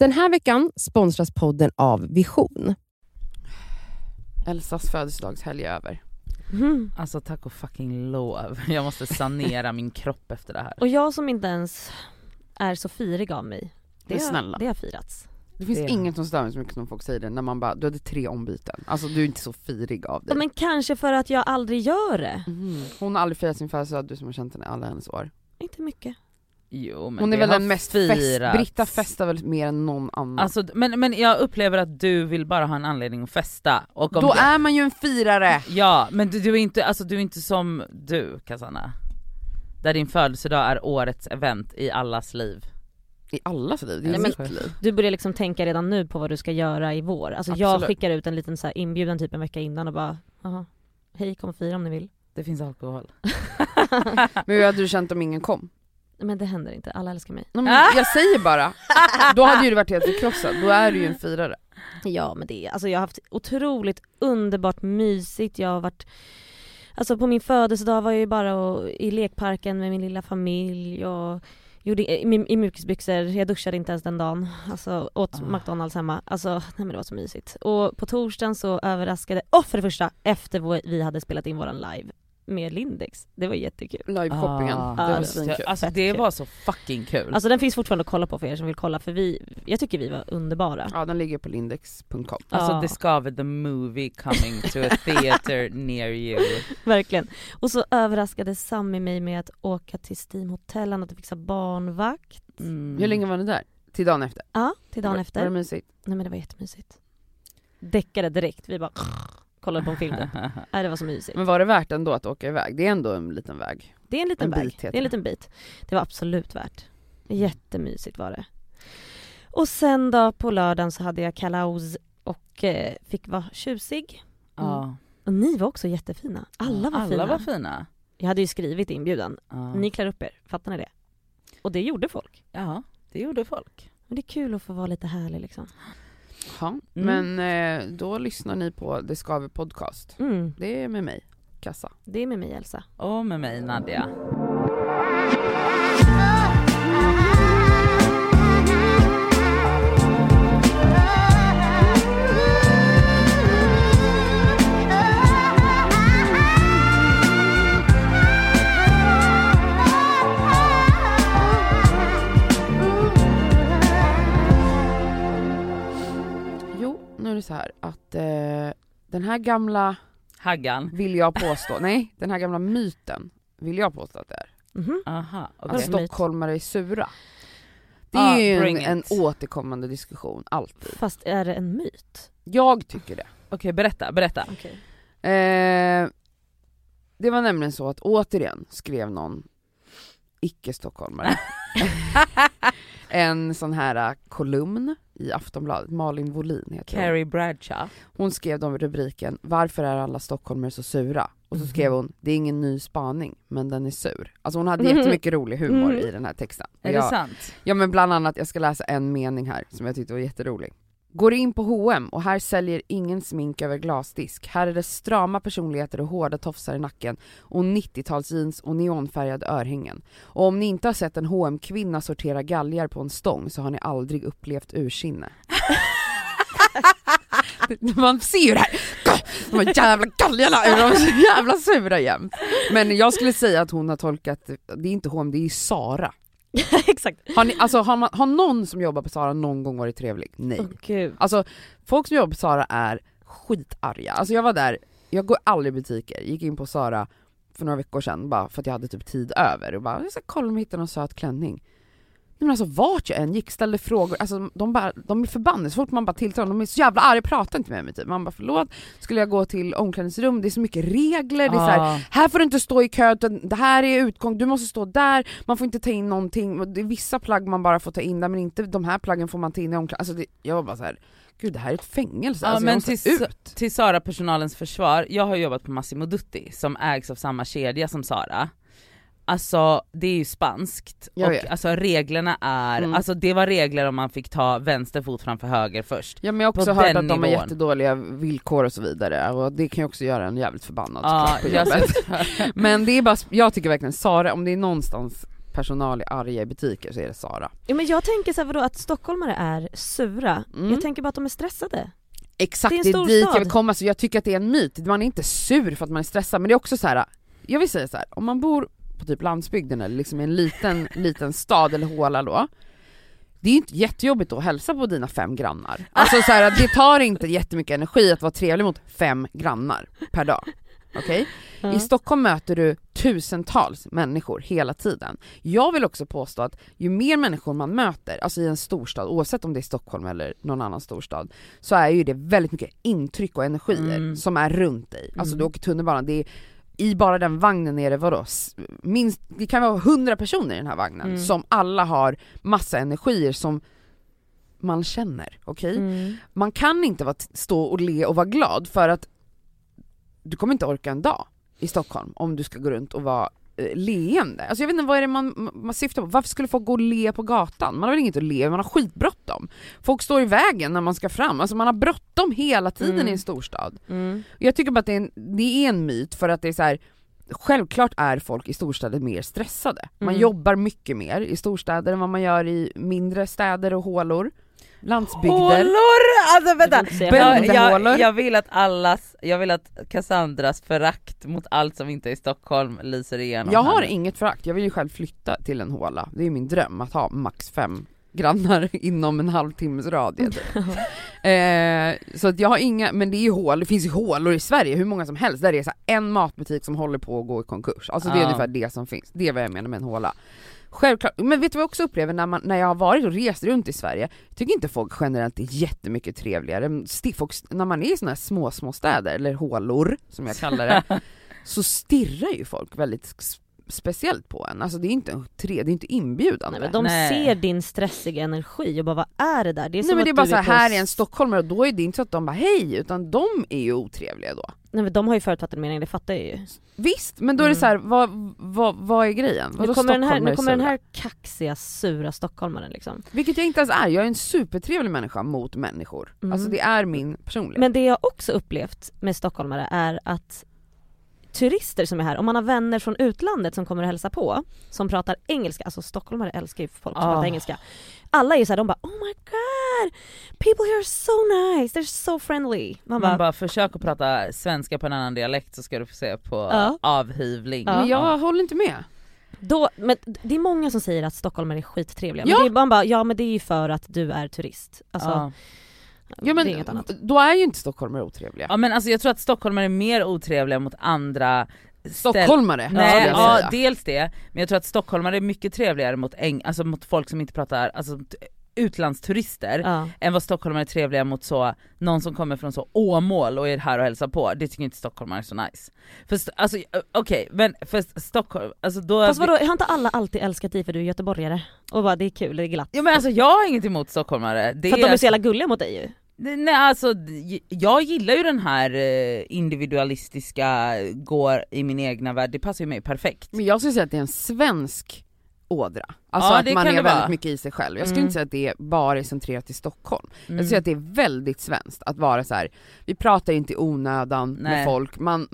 Den här veckan sponsras podden av Vision. Elsas födelsedagshelg är över. Mm. Alltså tack och fucking lov. Jag måste sanera min kropp efter det här. Och jag som inte ens är så firig av mig. Det, Men snälla. det har firats. Det finns Det- inget som stör mig så mycket som folk säger det när man bara, du hade tre ombyten. Alltså du är inte så firig av dig. Men kanske för att jag aldrig gör det. Mhm. Hon har aldrig firat sin födelsedag, du som har känt henne alla hennes år. Inte mycket. Jo men Hon är väl den mest fest. Britta festar väl mer än någon annan. Alltså, men, men jag upplever att du vill bara ha en anledning att festa. Och om Då det- är man ju en firare! Ja, men du, du, är inte, alltså, du är inte som du Cassandra. Där din födelsedag är årets event i allas liv. I allas liv, det är Nej, men- mitt liv. Du börjar liksom tänka redan nu på vad du ska göra i vår. Alltså jag skickar ut en liten så här inbjudan typ en vecka innan och bara, jaha, hej kom och fira om ni vill. Det finns alkohol. Men hur hade du känt om ingen kom? Men det händer inte, alla älskar mig. Nej, men jag säger bara, då hade ju du varit helt förkrossad, då är du ju en firare. Ja men det är, alltså jag har haft otroligt underbart mysigt, jag har varit Alltså på min födelsedag var jag ju bara och, i lekparken med min lilla familj och gjorde i, i mjukisbyxor, jag duschade inte ens den dagen. Alltså åt Ah. McDonalds hemma. Alltså nej men det var så mysigt. Och på torsdagen så överraskade, och för det första, efter vi hade spelat in våran live med Lindex. Det var jättekul. Liveshoppingen, Ah, det var det- svinkul. Alltså Fett det var så fucking kul. Alltså den finns fortfarande att kolla på för er som vill kolla för vi, jag tycker vi var underbara. Ja den ligger på lindex.com. Alltså Ja. det skaver the movie coming to a theater near you. Verkligen. Och så överraskade Sammy mig med att åka till Steam Hotel, han hade fixat barnvakt. Mm. Hur länge var ni där? Till dagen efter? Ja, till dagen var, efter. Var det mysigt? Nej men det var jättemysigt. Däckade direkt, vi bara kollade på en film. Nej det var så mysigt. Men var det värt ändå att åka iväg? Det är ändå en liten väg. Det är en liten En väg, bit det är en liten bit. Det var absolut värt. Jättemysigt var det. Och sen då på lördagen så hade jag kalaus och eh, fick vara tjusig. Ja. Och ni var också jättefina. Alla var Alla fina. var fina. Jag hade ju skrivit inbjudan, Ja. ni klär upp er, fattar ni det? Och det gjorde folk. ja, det gjorde folk. Men det är kul att få vara lite härlig liksom. Ja, Mm. men eh, då lyssnar ni på Det Skaver Podcast. Mm, Det är med mig, Kassa. det är med mig Elsa. Och med mig Nadja. Det så här att eh, den här gamla, Haggan. vill jag påstå, nej, den här gamla myten vill jag påstå att det är. Mhm. Aha, Att okej. Alltså, myt? stockholmare är sura. Det Ah, är ju bring en, en återkommande diskussion, alltid. Fast är det en myt? Jag tycker det. Okej, berätta, berätta. Okej. Eh, det var nämligen så att återigen skrev någon icke-stockholmare en sån här eh, kolumn i Aftonbladet, Malin Wohlin heter hon. Carrie Bradshaw. Hon skrev då rubriken “Varför är alla stockholmare så sura?” och så Mhm. skrev hon “Det är ingen ny spaning, men den är sur”. Alltså hon hade jättemycket rolig humor Mm. i den här texten. Är jag, det sant? Ja men bland annat, jag ska läsa en mening här som jag tyckte var jätterolig. Går in på H&M och här säljer ingen smink över glasdisk. Här är det strama personligheter och hårda tofsar i nacken och 90-talsjeans och neonfärgade örhängen. Och om ni inte har sett en hm kvinna sortera galgar på en stång så har ni aldrig upplevt ursinne. Man ser ju det här, de här jävla galgarna, de är så jävla sura jämt. Men jag skulle säga att hon har tolkat, det är inte H&M, det är Sara. Exakt. Har, ni, alltså, har, man, har någon som jobbar på Sara någon gång varit trevlig? Nej. Gud. Alltså folk som jobbar på Sara är skitarga. Alltså jag var där, jag går aldrig i butiker, gick in på Sara för några veckor sedan bara för att jag hade typ tid över och bara jag ska kolla om jag hittar någon söt klänning. Men alltså vart jag än gick, ställde frågor, alltså de, bara, de är förbannade så fort man bara tilltalar dem, de är så jävla arga, pratar inte med mig typ. Man bara förlåt, skulle jag gå till omklädningsrum, det är så mycket regler, det är så här, Ah. här får du inte stå i kö, utan det här är utgång, du måste stå där, man får inte ta in någonting, det är vissa plagg man bara får ta in där men inte de här plaggen får man ta in i omklädningsrummet. Alltså det, jag var bara så här, gud det här är ett fängelse, Ja, alltså men till, ut. till Sara personalens försvar, jag har jobbat på Massimo Dutti som ägs av samma kedja som Sara. Alltså det är ju spanskt Jag och vet. alltså reglerna är, Mm. alltså det var regler om man fick ta vänster fot framför höger först. Ja men jag har också hört att de har jättedåliga villkor och så vidare och det kan ju också göra en jävligt förbannad Ja, på jobbet. Men det är bara, jag tycker verkligen Sara, om det är någonstans personal är arga i butiker så är det Sara. Ja, men jag tänker så här, vadå, att stockholmare är sura. Mm. Jag tänker bara att de är stressade. Exakt, Det är det är, dit stad. jag vill komma, så jag tycker att det är en myt. Man är inte sur för att man är stressad men det är också så här. jag vill säga så här, om man bor på typ landsbygden eller liksom i en liten, liten stad eller håla då, det är inte jättejobbigt att hälsa på dina fem grannar. Alltså så här, det tar inte jättemycket energi att vara trevlig mot fem grannar per dag. Okej? Ja. I Stockholm möter du tusentals människor hela tiden. Jag vill också påstå att ju mer människor man möter, alltså i en storstad, oavsett om det är Stockholm eller någon annan storstad, så är ju det väldigt mycket intryck och energier Mm. som är runt dig. Alltså Mm. du åker tunnelbana, det är, i bara den vagnen är det vadå, minst, det kan vara hundra personer i den här vagnen Mm. som alla har massa energier som man känner, okej? Mm. Man kan inte vara, stå och le och vara glad för att du kommer inte orka en dag i Stockholm om du ska gå runt och vara leende. Alltså jag vet inte vad är det man, man syftar på, varför skulle folk gå och le på gatan? Man har väl inget att le, man har skitbråttom. Folk står i vägen när man ska fram, alltså man har bråttom hela tiden Mm. i en storstad. Mm. Jag tycker bara att det är, en, det är en myt för att det är så här. Självklart är folk i storstäder mer stressade. Man Mm. jobbar mycket mer i storstäder än vad man gör i mindre städer och hålor. Landsbygder. Hålor! Alltså vänta! Jag. Jag, jag, vill att allas, jag vill att Cassandras förakt mot allt som inte är i Stockholm lyser igenom Jag här har nu. inget förakt, jag vill ju själv flytta till en håla. Det är min dröm att ha max fem grannar inom en halvtimmes radie typ. eh, Så att jag har inga, men det är ju hål, det finns ju hålor i Sverige hur många som helst där det är så här en matbutik som håller på att gå i konkurs. Alltså det är Ja. ungefär det som finns, det är vad jag menar med en håla. Självklart, men vet du vad jag också upplever när, man, när jag har varit och rest runt i Sverige? Jag tycker inte folk generellt är jättemycket trevligare. Folk, när man är i såna här små, små städer, eller hålor som jag kallar det, så stirrar ju folk väldigt speciellt på en. Alltså det är inte, tre, det är inte inbjudande. Nej, men de Nej. ser din stressiga energi och bara vad är det där? Det är Nej som men att det är bara så här, här är en stockholmare och då är det inte så att de bara hej, utan de är ju otrevliga då. Nej men de har ju förutfattad mening, det fattar jag ju. Visst, men då är det Mm. så här, vad, vad, vad är grejen? Nu Vadå kommer, den här, nu kommer den här kaxiga, sura stockholmaren liksom. Vilket jag inte ens är, jag är en supertrevlig människa mot människor. Mm. Alltså det är min personlighet. Men det jag också upplevt med stockholmare är att turister som är här, om man har vänner från utlandet som kommer och hälsa på, som pratar engelska, alltså stockholmare älskar ju folk som Ah. pratar engelska. Alla är ju såhär, de bara oh my god, people here are so nice, they're so friendly. Man bara, Man bara försök att prata svenska på en annan dialekt så ska du få se på Ja. avhyvling. Ja. Men jag håller inte med. då, men det är många som säger att stockholmare är skittrevliga, men Ja. det är man bara, ja men det är ju för att du är turist. Alltså, Ja. Ja, men det är inget annat. Då är ju inte stockholmare otrevliga. ja men alltså jag tror att stockholmare är mer otrevliga mot andra Stockholmare Nej, ja säga. dels det, men jag tror att stockholmare är mycket trevligare mot, eng- alltså mot folk som inte pratar, alltså utlandsturister Ja. än vad stockholmare är trevliga mot så, någon som kommer från så Åmål och är här och hälsar på, det tycker inte stockholmare är så nice. För alltså okej, men för Stockholm, alltså då... Fast vadå, har inte alla alltid älskat dig för du är göteborgare? Och bara det är kul, det är glatt. Ja men alltså jag har inget emot stockholmare. Det för att de är så jävla gulliga mot dig ju. Nej alltså, jag gillar ju den här eh, individualistiska, går i min egna värld, det passar ju mig perfekt. Men jag skulle säga att det är en svensk ådra. Alltså Ja, att man är väldigt vara. mycket i sig själv. Jag skulle Mm. inte säga att det bara är centrerat till Stockholm. Mm. Jag säger att det är väldigt svenskt att vara så här. vi pratar inte i onödan Nej. med folk, man,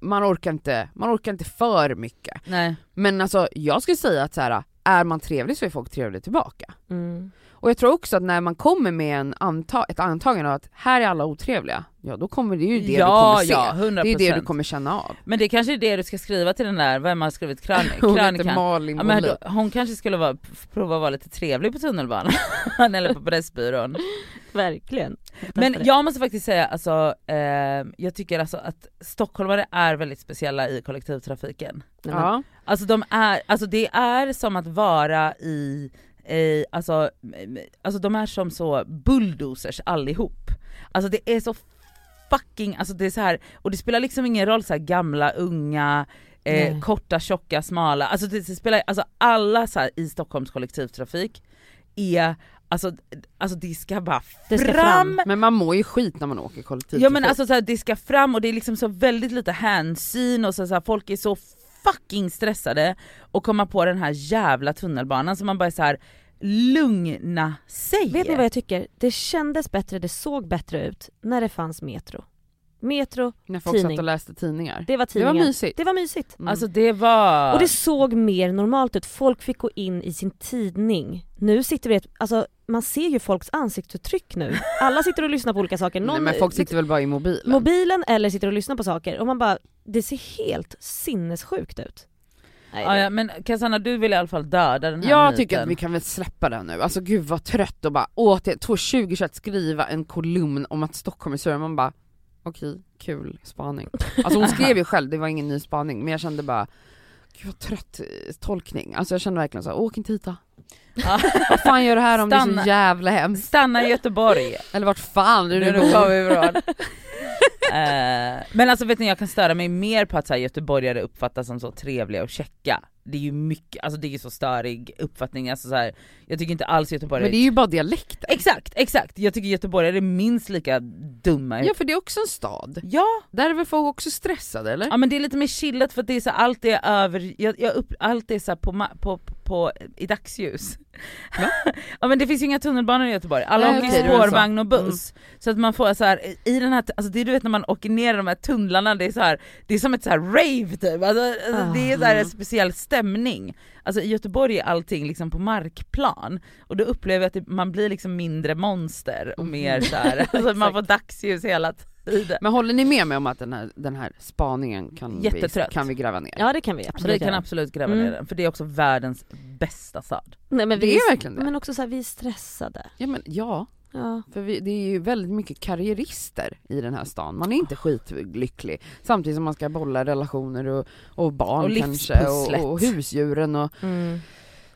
man, orkar inte, man orkar inte för mycket. Nej. Men alltså jag skulle säga att så här, är man trevlig så är folk trevliga tillbaka. Mm. Och jag tror också att när man kommer med en anta ett antagande av att här är alla otrevliga, ja då kommer det ju det ja, du kommer se. ja, 100%. det är det du kommer känna av. Men det kanske är det du ska skriva till den där, vem har skrivit krön Hon heter krönikan? Malin Ja, men då, hon kanske skulle vara, prova att vara lite trevlig på tunnelbanan, eller på Pressbyrån. Verkligen. Men jag måste faktiskt säga, alltså, eh, jag tycker alltså att stockholmare är väldigt speciella i kollektivtrafiken. Ja. Alltså de är, alltså det är som att vara i, alltså, alltså de är som så bulldozers allihop. Alltså det är så fucking, alltså det är så här och det spelar liksom ingen roll så här gamla, unga, eh, korta, tjocka, smala, alltså det, det spelar, alltså alla så här i Stockholms kollektivtrafik är, alltså, alltså det ska bara Det ska fram, fram. Men man mår ju skit när man åker kollektivtrafik. Ja men alltså så här, det ska fram och det är liksom så väldigt lite hänsyn och så, så här, folk är så fucking stressade och komma på den här jävla tunnelbanan så man bara är så här lugna sig. Vet ni vad jag tycker? Det kändes bättre, det såg bättre ut när det fanns metro. Metro, När folk Tidning. satt och läste tidningar. det var Det var mysigt. Det var mysigt. Mm. Alltså det var... Och det såg mer normalt ut, folk fick gå in i sin tidning. Nu sitter vi, i ett- alltså man ser ju folks ansiktsuttryck nu. Alla sitter och lyssnar på olika saker. Nej, Någon men folk sitter väl bara i mobilen? mobilen eller sitter och lyssnar på saker och man bara, det ser helt sinnessjukt ut. Nej, ja, ja, men Cassandra du vill i alla fall döda den här Jag myten. tycker att vi kan väl släppa den nu, alltså gud vad trött och bara åh tog 2021 skriva en kolumn om att Stockholm är större, man bara okej, kul spaning. Alltså hon skrev ju själv, det var ingen ny spaning, men jag kände bara gud vad trött eh, tolkning, alltså jag kände verkligen så här, åk inte hit då. Vad fan gör du här om det är Stanna. så jävla hemskt? Stanna i Göteborg. Eller vart fan är Nu du nu kommer vi ifrån. Eh, men alltså vet ni jag kan störa mig mer på att så här, göteborgare uppfattas som så trevliga och checka. Det är ju mycket, alltså det är ju så störig uppfattning, alltså så här, jag tycker inte alls göteborgare Men det är ju bara dialekter. Exakt, exakt! Jag tycker göteborgare är minst lika dumma. Ja för det är också en stad. ja, Där är väl folk också stressade eller? Ja men det är lite mer chillat för att det är så allt är över, jag, jag upp, allt är så på, på, på, i dagsljus. ja men det finns ju inga tunnelbanor i Göteborg, alla Nej, åker är spårvagn och buss. Så att man får så här i den här, alltså det är du vet när man åker ner i de här tunnlarna, det är så här, det är som ett så här rave typ, alltså, alltså, det är så här en speciell stämning. Alltså i Göteborg är allting liksom på markplan och då upplever jag att det, man blir liksom mindre monster och mer så här, alltså man får dagsljus hela tiden. Men håller ni med mig om att den här, den här spaningen kan, vi, Jättetrött. kan vi gräva ner? Ja det kan vi absolut vi kan göra. absolut gräva Mm. ner den, för det är också världens bästa stad. Nej, men Det vi, är verkligen det. Men också så här, vi är stressade. Ja men ja, Ja. för vi, det är ju väldigt mycket karriärister i den här stan, man är inte skitlycklig samtidigt som man ska bolla relationer och, och barn Och kanske och, och husdjuren och Mm.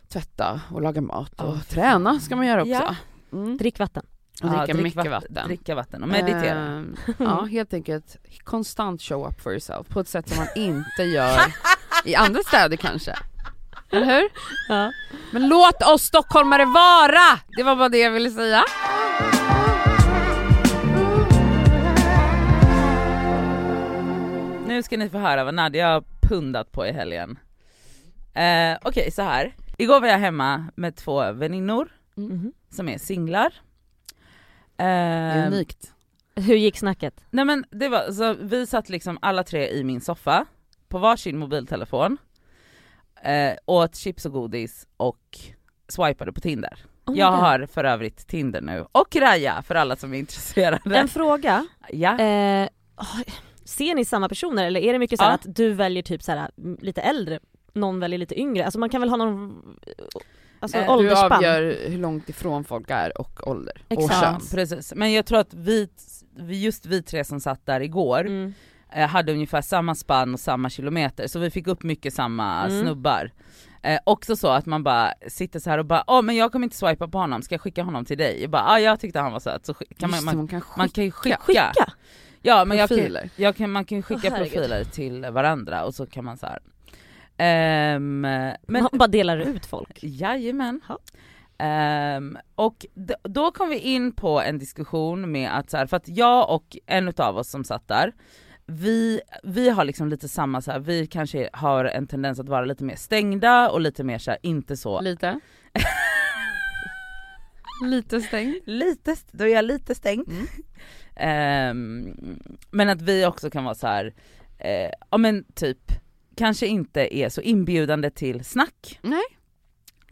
tvätta och laga mat och Ja. träna ska man göra också. Ja. Mm. Drick vatten. Och Ja, dricka drick mycket vatten. Dricka vatten och meditera. Ehm, ja helt enkelt konstant show up for yourself på ett sätt som man inte gör i andra städer kanske. Eller hur? Ja. Men låt oss stockholmare vara! Det var bara det jag ville säga. Nu ska ni få höra vad Nadja har pundat på i helgen. Eh, Okej så här. igår var jag hemma med två väninnor Mhm. som är singlar. Eh, Unikt. Hur gick snacket? Nej men det var, så vi satt liksom alla tre i min soffa på varsin mobiltelefon, eh, åt chips och godis och swipade på Tinder. Oh jag har för övrigt Tinder nu, och Raja för alla som är intresserade. En fråga. ja. Eh, oh, ser ni samma personer eller är det mycket så Ja. att du väljer typ så här, lite äldre, någon väljer lite yngre? Alltså man kan väl ha någon alltså, Eh, Du avgör hur långt ifrån folk är och ålder och Exakt. kön. Ja, precis. Men jag tror att vi, just vi tre som satt där igår Mm. eh, hade ungefär samma spann och samma kilometer så vi fick upp mycket samma Mm. snubbar. Eh, också så att man bara sitter så här och bara åh men jag kommer inte swipa på honom, ska jag skicka honom till dig? Jag bara ah, jag tyckte han var söt så kan man, man, man kan skicka. man kan ju skicka. Skicka? Ja men jag kan, jag kan, man kan ju skicka herregud. profiler till varandra och så kan man så här. Ehm, men Man bara delar ut folk. Jajamän. Ja. Ehm, och då kom vi in på en diskussion med att så här, för att jag och en utav oss som satt där, vi, vi har liksom lite samma så här, vi kanske har en tendens att vara lite mer stängda och lite mer så här, inte så Lite. Lite stängd. Lite, då är jag lite stängd. Mm. Ehm, men att vi också kan vara så här, eh, ja men typ, kanske inte är så inbjudande till snack. Nej.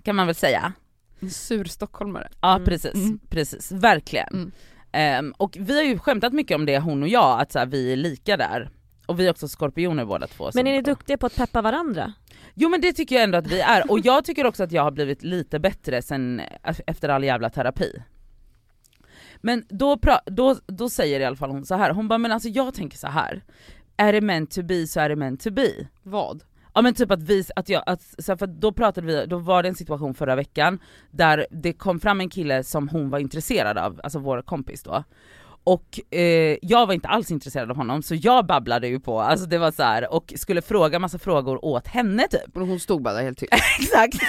Kan man väl säga. En sur stockholmare. Ja Mm. precis, Mm. precis, verkligen. Mm. Ehm, och vi har ju skämtat mycket om det hon och jag, att så här, vi är lika där. Och vi är också skorpioner båda två. Men är ni duktiga på att peppa varandra? Jo men det tycker jag ändå att vi är, och jag tycker också att jag har blivit lite bättre sen efter all jävla terapi. Men då, då, då säger i alla fall hon så här. hon bara men alltså jag tänker så här. är det meant to be så är det meant to be. Vad? Ja men typ att vi, att jag, att, så här, för då pratade vi, då var det en situation förra veckan där det kom fram en kille som hon var intresserad av, alltså vår kompis då. Och eh, jag var inte alls intresserad av honom så jag babblade ju på, alltså det var så här och skulle fråga massa frågor åt henne typ. Och hon stod bara där helt tyst. Exakt!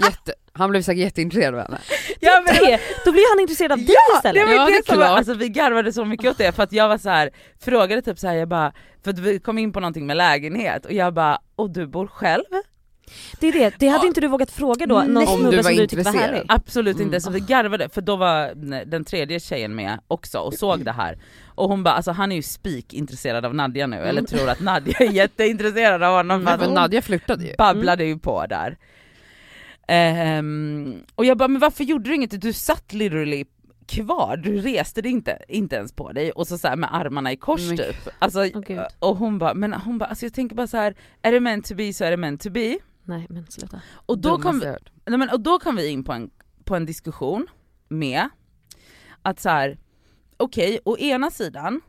Jätte, han blev säkert jätteintresserad av henne. Ja, men, Det, då blir han intresserad av dig ja, det istället. var Ja, det det som var, alltså vi garvade så mycket åt det för att jag var så här frågade typ så här, jag bara, för att vi kom in på någonting med lägenhet och jag bara, och du bor själv? Det är det, det hade inte du vågat fråga då, någon. Om du snubbe var som du tyckte var intresserad. härlig? Absolut Mm. inte, så vi garvade för då var den tredje tjejen med också och såg det här. Och hon bara alltså han är ju spik intresserad av Nadja nu, eller Mm. tror att Nadja är jätteintresserad av honom Men Nadja flörtade ju. babblade ju på där. Ehm, och jag bara men varför gjorde du inget? Du satt literally kvar, du reste dig inte, inte ens på dig och så, så här med armarna i kors Men- typ. Alltså, gud. och hon bara, men hon bara, alltså jag tänker bara så här, är det meant to be så är det meant to be. Nej men sluta. Och då, kom, hört. nej, men, och då kom vi in på en, på en diskussion med att så här, okej, å ena sidan,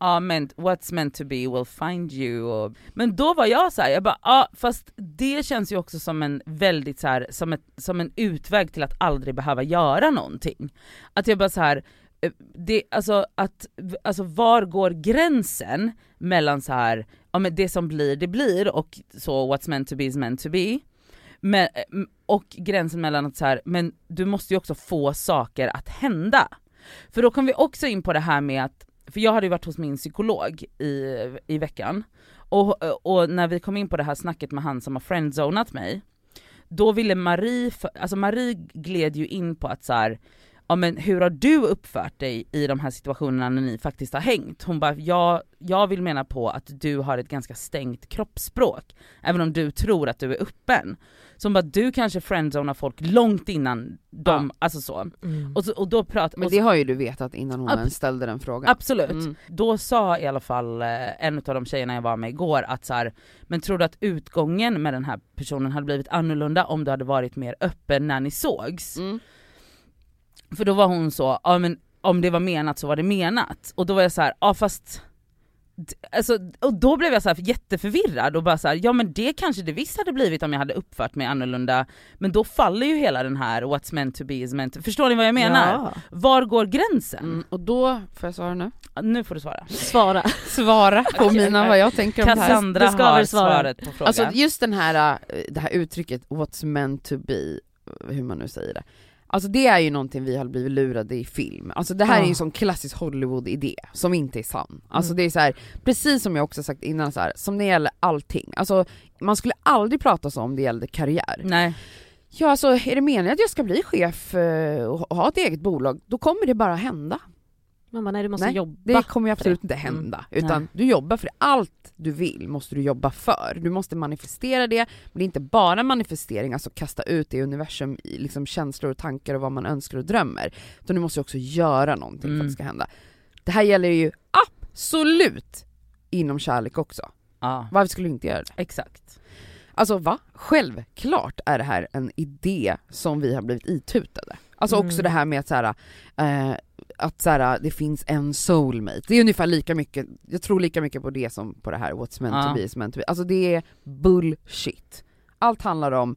ja meant, what's meant to be will find you, och, men då var jag så här, jag bara, ja fast det känns ju också som en väldigt så här, som, ett, som en utväg till att aldrig behöva göra någonting. Att jag bara så här, eh, det, alltså, att, alltså var går gränsen mellan så här, ja men det som blir det blir och så what's meant to be is meant to be. Men, eh, och gränsen mellan att så här, men du måste ju också få saker att hända. För då kom vi också in på det här med att, för jag hade ju varit hos min psykolog i, i veckan, och, och när vi kom in på det här snacket med han som har friendzonat mig, då ville Marie, för- alltså Marie gled ju in på att så här, ja men hur har du uppfört dig i de här situationerna när ni faktiskt har hängt? Hon bara, jag, jag vill mena på att du har ett ganska stängt kroppsspråk, även om du tror att du är öppen. Hon bara, du kanske friendzonar folk långt innan de, alltså så. Mm. Och, så, och då pratar, Men det har ju du vetat innan hon ens ställde den frågan. Absolut. Mm. Då sa i alla fall eh, en av de tjejerna jag var med igår att så här, men tror du att utgången med den här personen hade blivit annorlunda om du hade varit mer öppen när ni sågs? Mm. För då var hon så, ja men om det var menat så var det menat. Och då var jag så här, ja fast Alltså, och då blev jag så här jätteförvirrad och bara så här, ja men det kanske det visst hade blivit om jag hade uppfört mig annorlunda, men då faller ju hela den här what's meant to be is meant to Förstår ni vad jag menar? Ja. Var går gränsen? Mm. Och då, får jag svara nu? Nu får du svara. Svara. Svara på mina, vad jag tänker om det här. Cassandra har svara. svaret på frågan. Alltså just den här, äh, det här uttrycket 'what's meant to be' hur man nu säger det. Alltså det är ju någonting vi har blivit lurade i film. Alltså det här är ju Ja. en sån klassisk Hollywood-idé som inte är sann. Alltså Mm. det är så här, precis som jag också sagt innan, så här, som det gäller allting. Alltså man skulle aldrig prata så om det gällde karriär. Nej. Ja alltså är det meningen att jag ska bli chef eh, och ha ett eget bolag, då kommer det bara hända. Man bara, nej du måste Nej, jobba. Det kommer ju för absolut inte Mm. hända, utan Nej. du jobbar för det. Allt du vill måste du jobba för. Du måste manifestera det, men det är inte bara manifestering, alltså kasta ut det i universum, i liksom känslor och tankar och vad man önskar och drömmer. Utan du måste också göra någonting för Mm. att det ska hända. Det här gäller ju absolut inom kärlek också. Ja, Varför skulle du inte göra det? exakt. Alltså va? Självklart är det här en idé som vi har blivit itutade. Alltså också Mm. det här med att, så här, eh, att så här, det finns en soulmate. Det är ungefär lika mycket, jag tror lika mycket på det som på det här what's meant Ja. to be is meant to be. Alltså det är bullshit. Allt handlar om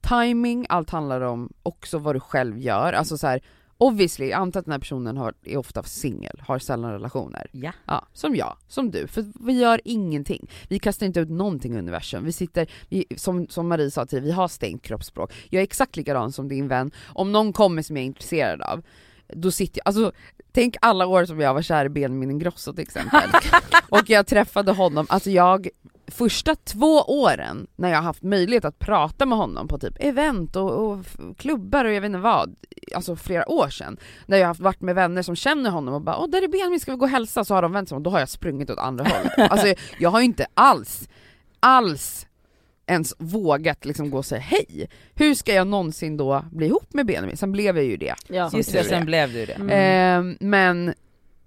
timing, allt handlar om också vad du själv gör. Alltså så här, obviously, jag antar att den här personen har, är ofta singel, har sällan relationer. Ja. Ja, som jag, som du. För vi gör ingenting. Vi kastar inte ut någonting i universum. Vi sitter, vi, som, som Marie sa till vi har stängt kroppsspråk. Jag är exakt likadan som din vän. Om någon kommer som jag är intresserad av, då sitter jag, alltså tänk alla år som jag var kär i Benjamin Ingrosso till exempel. och jag träffade honom, alltså jag, första två åren när jag har haft möjlighet att prata med honom på typ event och, och klubbar och jag vet inte vad, alltså flera år sedan, när jag har haft varit med vänner som känner honom och bara åh där är Benjamin, ska vi gå och hälsa? Så har de vänt sig om, då har jag sprungit åt andra hållet. Alltså jag har ju inte alls, alls ens vågat liksom gå och säga hej. Hur ska jag någonsin då bli ihop med Benjamin? Sen blev jag ju det. Ja. Just det, sen blev du det. Mm. Ehm, men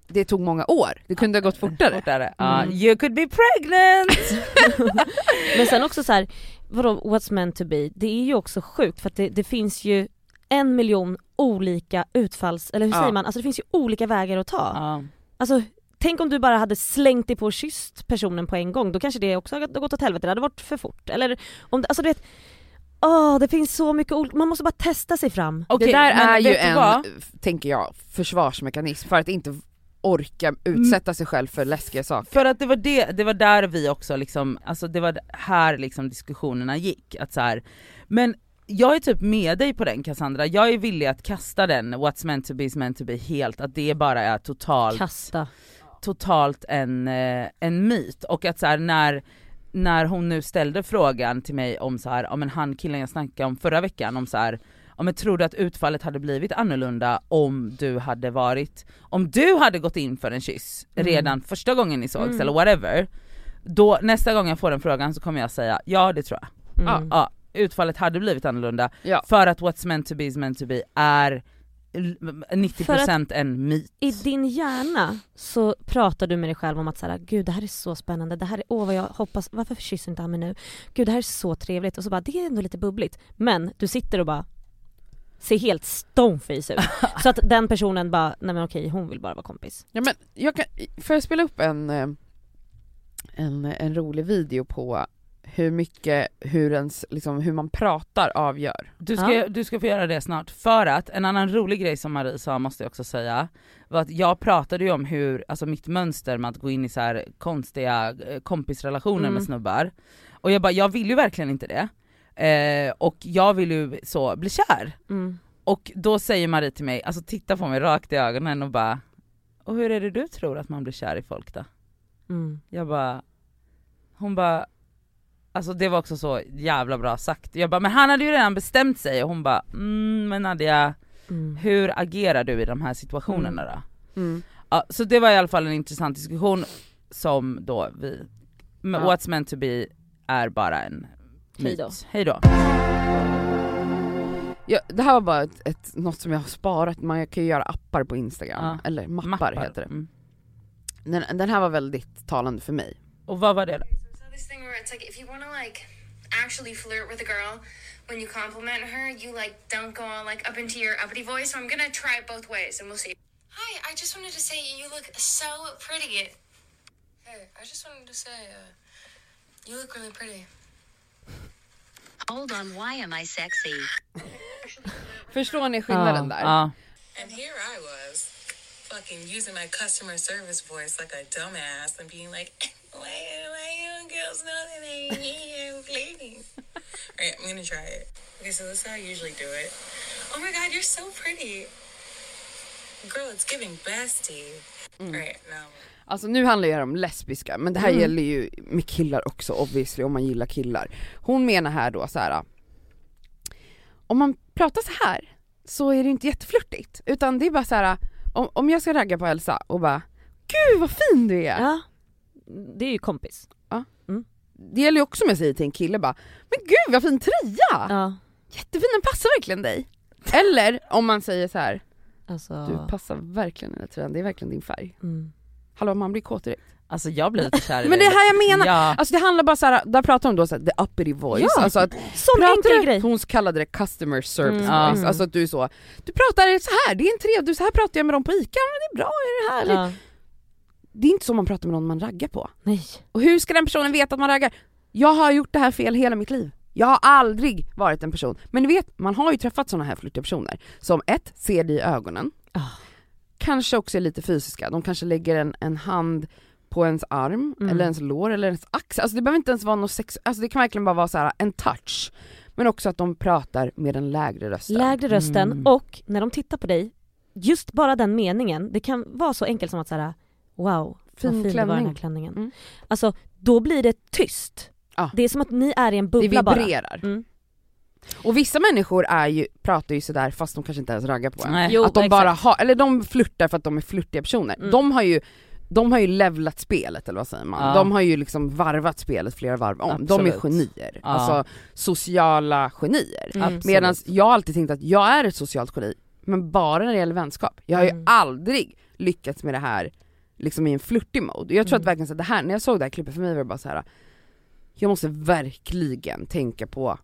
det tog många år, det kunde ha gått fortare. Fortare. Mm. you could be pregnant! Men sen också så här, vadå what's meant to be? Det är ju också sjukt för att det, det finns ju en miljon olika utfalls, eller hur Ja. säger man? Alltså det finns ju olika vägar att ta. ja. Alltså tänk om du bara hade slängt dig på och kysst personen på en gång, då kanske det också hade gått åt helvete, det hade varit för fort. Eller om det, alltså du vet, åh det finns så mycket olika, man måste bara testa sig fram. Okej, det där är ju en, vad? tänker jag, försvarsmekanism för att inte orka utsätta sig själv för läskiga saker. För att det var, det, det var där vi också liksom, alltså det var här liksom diskussionerna gick. Att så här, men jag är typ med dig på den Cassandra, jag är villig att kasta den what's meant to be is meant to be helt, att det bara är totalt Kasta. Totalt en, eh, en myt och att så här, när, när hon nu ställde frågan till mig om så här, ja men han killen jag snackade om förra veckan om så här, ja men tror du att utfallet hade blivit annorlunda om du hade varit, om du hade gått in för en kyss Mm. redan första gången ni sågs Mm. eller whatever, då nästa gång jag får den frågan så kommer jag säga ja det tror jag. Mm. Ja, utfallet hade blivit annorlunda Ja. för att what's meant to be is meant to be är 90% en myt. I din hjärna så pratar du med dig själv om att så här, gud det här är så spännande, det här är, åh vad jag hoppas, varför kysser inte han mig nu? Gud det här är så trevligt och så bara, det är ändå lite bubbligt. Men du sitter och bara ser helt stoneface ut. så att den personen bara, nej men okej hon vill bara vara kompis. Ja, men jag kan, får jag spela upp en, eh, en, en rolig video på hur mycket, hur, ens, liksom, hur man pratar avgör? Du ska, Ja. du ska få göra det snart, för att en annan rolig grej som Marie sa måste jag också säga, var att jag pratade ju om hur, alltså mitt mönster med att gå in i så här konstiga eh, kompisrelationer Mm. med snubbar, och jag bara, jag vill ju verkligen inte det, eh, och jag vill ju så bli kär. Mm. Och då säger Marie till mig, alltså titta på mig rakt i ögonen och bara, och hur är det du tror att man blir kär i folk då? Mm. Jag bara, hon bara, alltså det var också så jävla bra sagt. Jag bara, men han hade ju redan bestämt sig och hon bara, mm, men Nadia, Mm. hur agerar du i de här situationerna då? Mm. Ja, så det var i alla fall en intressant diskussion som då vi, Ja. what's meant to be är bara en myt. Hejdå. Ja, det här var bara ett, ett, något som jag har sparat, man kan ju göra appar på instagram, Ja. eller mappar, heter det. Mm. Den, den här var väldigt talande för mig. Och vad var det då? So this thing where it's like if you want to like actually flirt with a girl when you compliment her, you like don't go all like up into your uppity voice. So I'm gonna try it both ways, and we'll see. Hi, I just wanted to say you look so pretty. Hey, I just wanted to say uh, you look really pretty. Hold on, why am I sexy? Förstår ni skillnaden där? Ja. And here I was, fucking using my customer service voice like a dumbass and being like, here, please? Alright, I'm gonna try it. Okay, so this is how I usually do it. Oh my god, you're so pretty. Girl, it's giving bestie. Alright, now. Alltså nu handlar det om lesbiska, men det här gäller ju med killar också obviously om man gillar killar. Hon menar här då så här. om man pratar så här så är det inte jätteflörtigt, utan det är bara så här. om, om jag ska ragga på Elsa och bara Gud vad fin du är! Ja, det är ju kompis. Det gäller ju också om jag säger till en kille bara Men gud vad fin tröja! Ja, Jättefin, den passar verkligen dig! Eller om man säger så här. alltså. du passar verkligen i den här tröjan, det är verkligen din färg. Mm. Hallå man blir kåt direkt. Alltså jag blir lite kär i Men det är här jag menar! Ja. Alltså det handlar bara såhär, där pratar de då såhär, the uppity voice, Ja, alltså att Sån enkel du, grej. hon kallade det customer service Mm. voice, alltså att du är så, du pratar så här, det är en trevlig, så här pratar jag med dem på ICA, men det är bra, är det härligt? Ja. Det är inte så man pratar med någon man raggar på. Nej. Och hur ska den personen veta att man raggar? Jag har gjort det här fel hela mitt liv. Jag har aldrig varit en person, men ni vet, man har ju träffat sådana här flörtiga personer som ett, ser dig i ögonen, Ah. kanske också är lite fysiska, de kanske lägger en, en hand på ens arm, Mm. eller ens lår eller ens axel, alltså det behöver inte ens vara något sex, alltså det kan verkligen bara vara så här en touch. Men också att de pratar med den lägre rösten. Lägre rösten Mm. och när de tittar på dig, just bara den meningen, det kan vara så enkelt som att säga wow, Fin vad fin det var den här klänning. klänningen. Mm. Alltså då blir det tyst. Ja. Det är som att ni är i en det bubbla bara. vibrerar. Mm. Och vissa människor är ju, pratar ju sådär fast de kanske inte ens raggar på en. Nej. Jo, att de exakt. bara har, eller de flörtar för att de är flörtiga personer. Mm. De har ju de har ju levlat spelet eller vad säger man? Ja. De har ju liksom varvat spelet flera varv om. De är Absolut. genier. Ja. Alltså sociala genier. Mm. Absolut. Medan jag har alltid tänkt att jag är ett socialt geni, men bara när det gäller vänskap. Jag har ju Mm. aldrig lyckats med det här liksom i en flörtig mode. Jag tror att Mm. verkligen så att det här, när jag såg det här klippet för mig var det bara så här. jag måste verkligen tänka på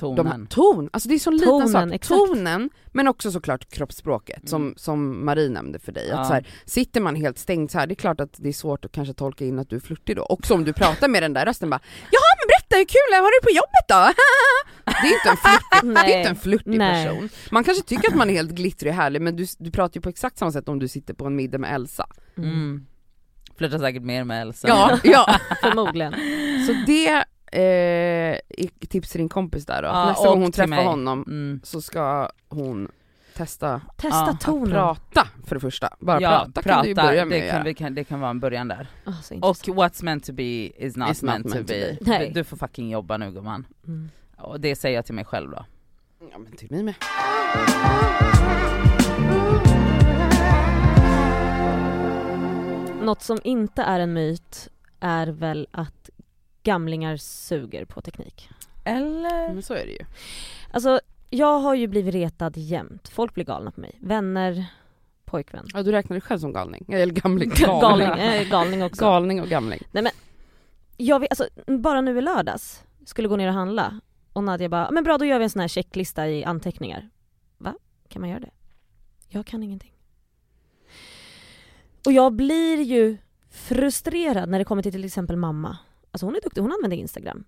de här, Tonen. ton, alltså det är så liten Tonen, sak. exakt. Tonen, men också såklart kroppsspråket som, som Marie nämnde för dig. Ja. Att så här, sitter man helt stängd så här, det är klart att det är svårt att kanske tolka in att du är flörtig då. Också om du pratar med den där rösten bara Jaha men berätta hur kul har du på jobbet då? det är inte en flörtig, det är inte en flörtig Nej. person. Man kanske tycker att man är helt glittrig och härlig men du, du pratar ju på exakt samma sätt om du sitter på en middag med Elsa. Mm. Flörtar säkert mer med Elsa. Ja, ja. Förmodligen. Så det eh, är tips till din kompis där då, Ja, nästa gång hon träffar mig. honom Mm. så ska hon testa Testa Ja, tonen. prata för det första. Bara ja, prata, kan du ju börja med det, kan, vi kan, det kan vara en början där. Så Och what's meant to be is not, Is not meant, to meant to be. be. Du, du får fucking jobba nu gumman. Mm. Och det säger jag till mig själv då. Ja men till mig med. Något som inte är en myt är väl att gamlingar suger på teknik. Eller? Men så är det ju. Alltså jag har ju blivit retad jämt. Folk blir galna på mig. Vänner, pojkvän. Ja du räknar dig själv som galning, eller gamling. Galning, eh, galning också. Galning och gamling. Jag vet, alltså, bara nu i lördags skulle gå ner och handla och Nadja bara, men bra då gör vi en sån här checklista i anteckningar. Va? Kan man göra det? Jag kan ingenting. Och jag blir ju frustrerad när det kommer till till exempel mamma. Alltså hon är duktig, hon använder Instagram.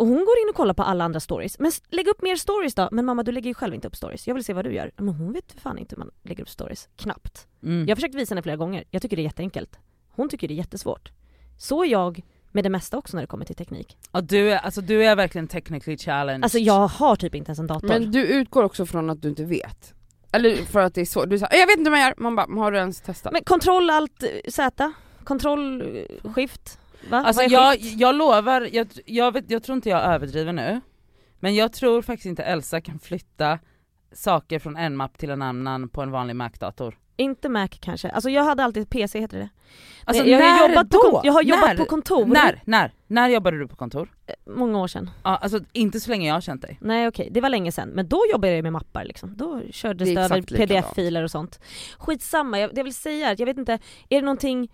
Och hon går in och kollar på alla andra stories. Men lägg upp mer stories då! Men mamma du lägger ju själv inte upp stories. Jag vill se vad du gör. Men hon vet för fan inte hur man lägger upp stories. Knappt. Mm. Jag har försökt visa henne flera gånger. Jag tycker det är jätteenkelt. Hon tycker det är jättesvårt. Så är jag med det mesta också när det kommer till teknik. Och du, är, alltså, du är verkligen technically challenged. Alltså jag har typ inte ens en dator. Men du utgår också från att du inte vet. Eller för att det är svårt. Du säger jag vet inte hur man gör. Man bara, har du ens testat? Men kontroll allt eh, Z, kontroll eh, skift. Va? Alltså jag, jag lovar, jag, jag, vet, jag tror inte jag överdriver nu, men jag tror faktiskt inte Elsa kan flytta saker från en mapp till en annan på en vanlig Mac-dator. Inte Mac kanske. Alltså jag hade alltid PC heter det. Alltså jag, har när jobbat då? På, jag har jobbat när? på kontor När, när, när jobbade du på kontor? många år sedan. Ja, alltså inte så länge jag har känt dig. Nej okej, det var länge sedan. Men då jobbade jag med mappar liksom. Då kördes Det det, över pdf-filer och sånt. Skitsamma, jag, det jag vill säga är att jag vet inte, är det någonting,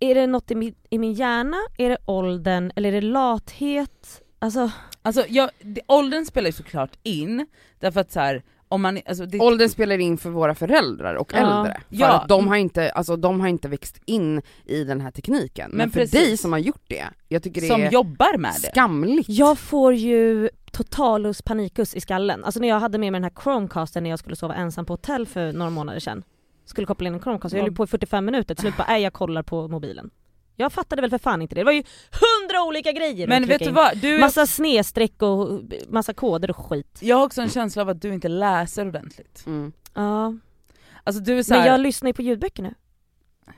är det något i min, i min hjärna, är det åldern eller är det lathet? Alltså, Alltså jag, det, åldern spelar ju såklart in, därför att så här, om man, alltså det, Åldern spelar in för våra föräldrar och Ja. äldre. För Ja. att de har, inte, alltså, de har inte växt in i den här tekniken. Men, Men för precis. dig som har gjort det, jag tycker det som är jobbar med det. skamligt. jag får ju totalus panikus i skallen. Alltså när jag hade med mig den här Chromecasten när jag skulle sova ensam på hotell för några månader sedan. Skulle koppla in en Chromecast, jag höll på i 45 minuter, till slut bara, nej jag kollar på mobilen. Jag fattade väl för fan inte det, det var ju hundra olika grejer Men vet du vad, du Massa snedstreck och massa koder och skit. jag har också en känsla av att du inte läser ordentligt. Mm. Ja, Alltså du är så här, men jag lyssnar ju på ljudböcker nu.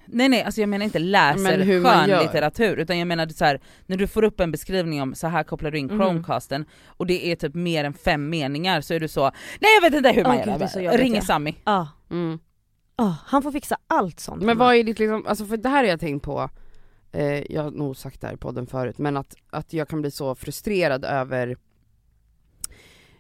Nej nej, alltså jag menar inte läser Men gör. skönlitteratur utan jag menar så här, när du får upp en beskrivning om så här kopplar du in Mhm. Chromecasten och det är typ mer än fem meningar så är du så Nej jag vet inte hur man Åh, gör gud, det ringer. Sami. Ja, Mm. Ja, han får fixa allt sånt. Men vad är ditt liksom, alltså för det här har jag tänkt på, eh, jag har nog sagt det här i podden förut, men att, att jag kan bli så frustrerad över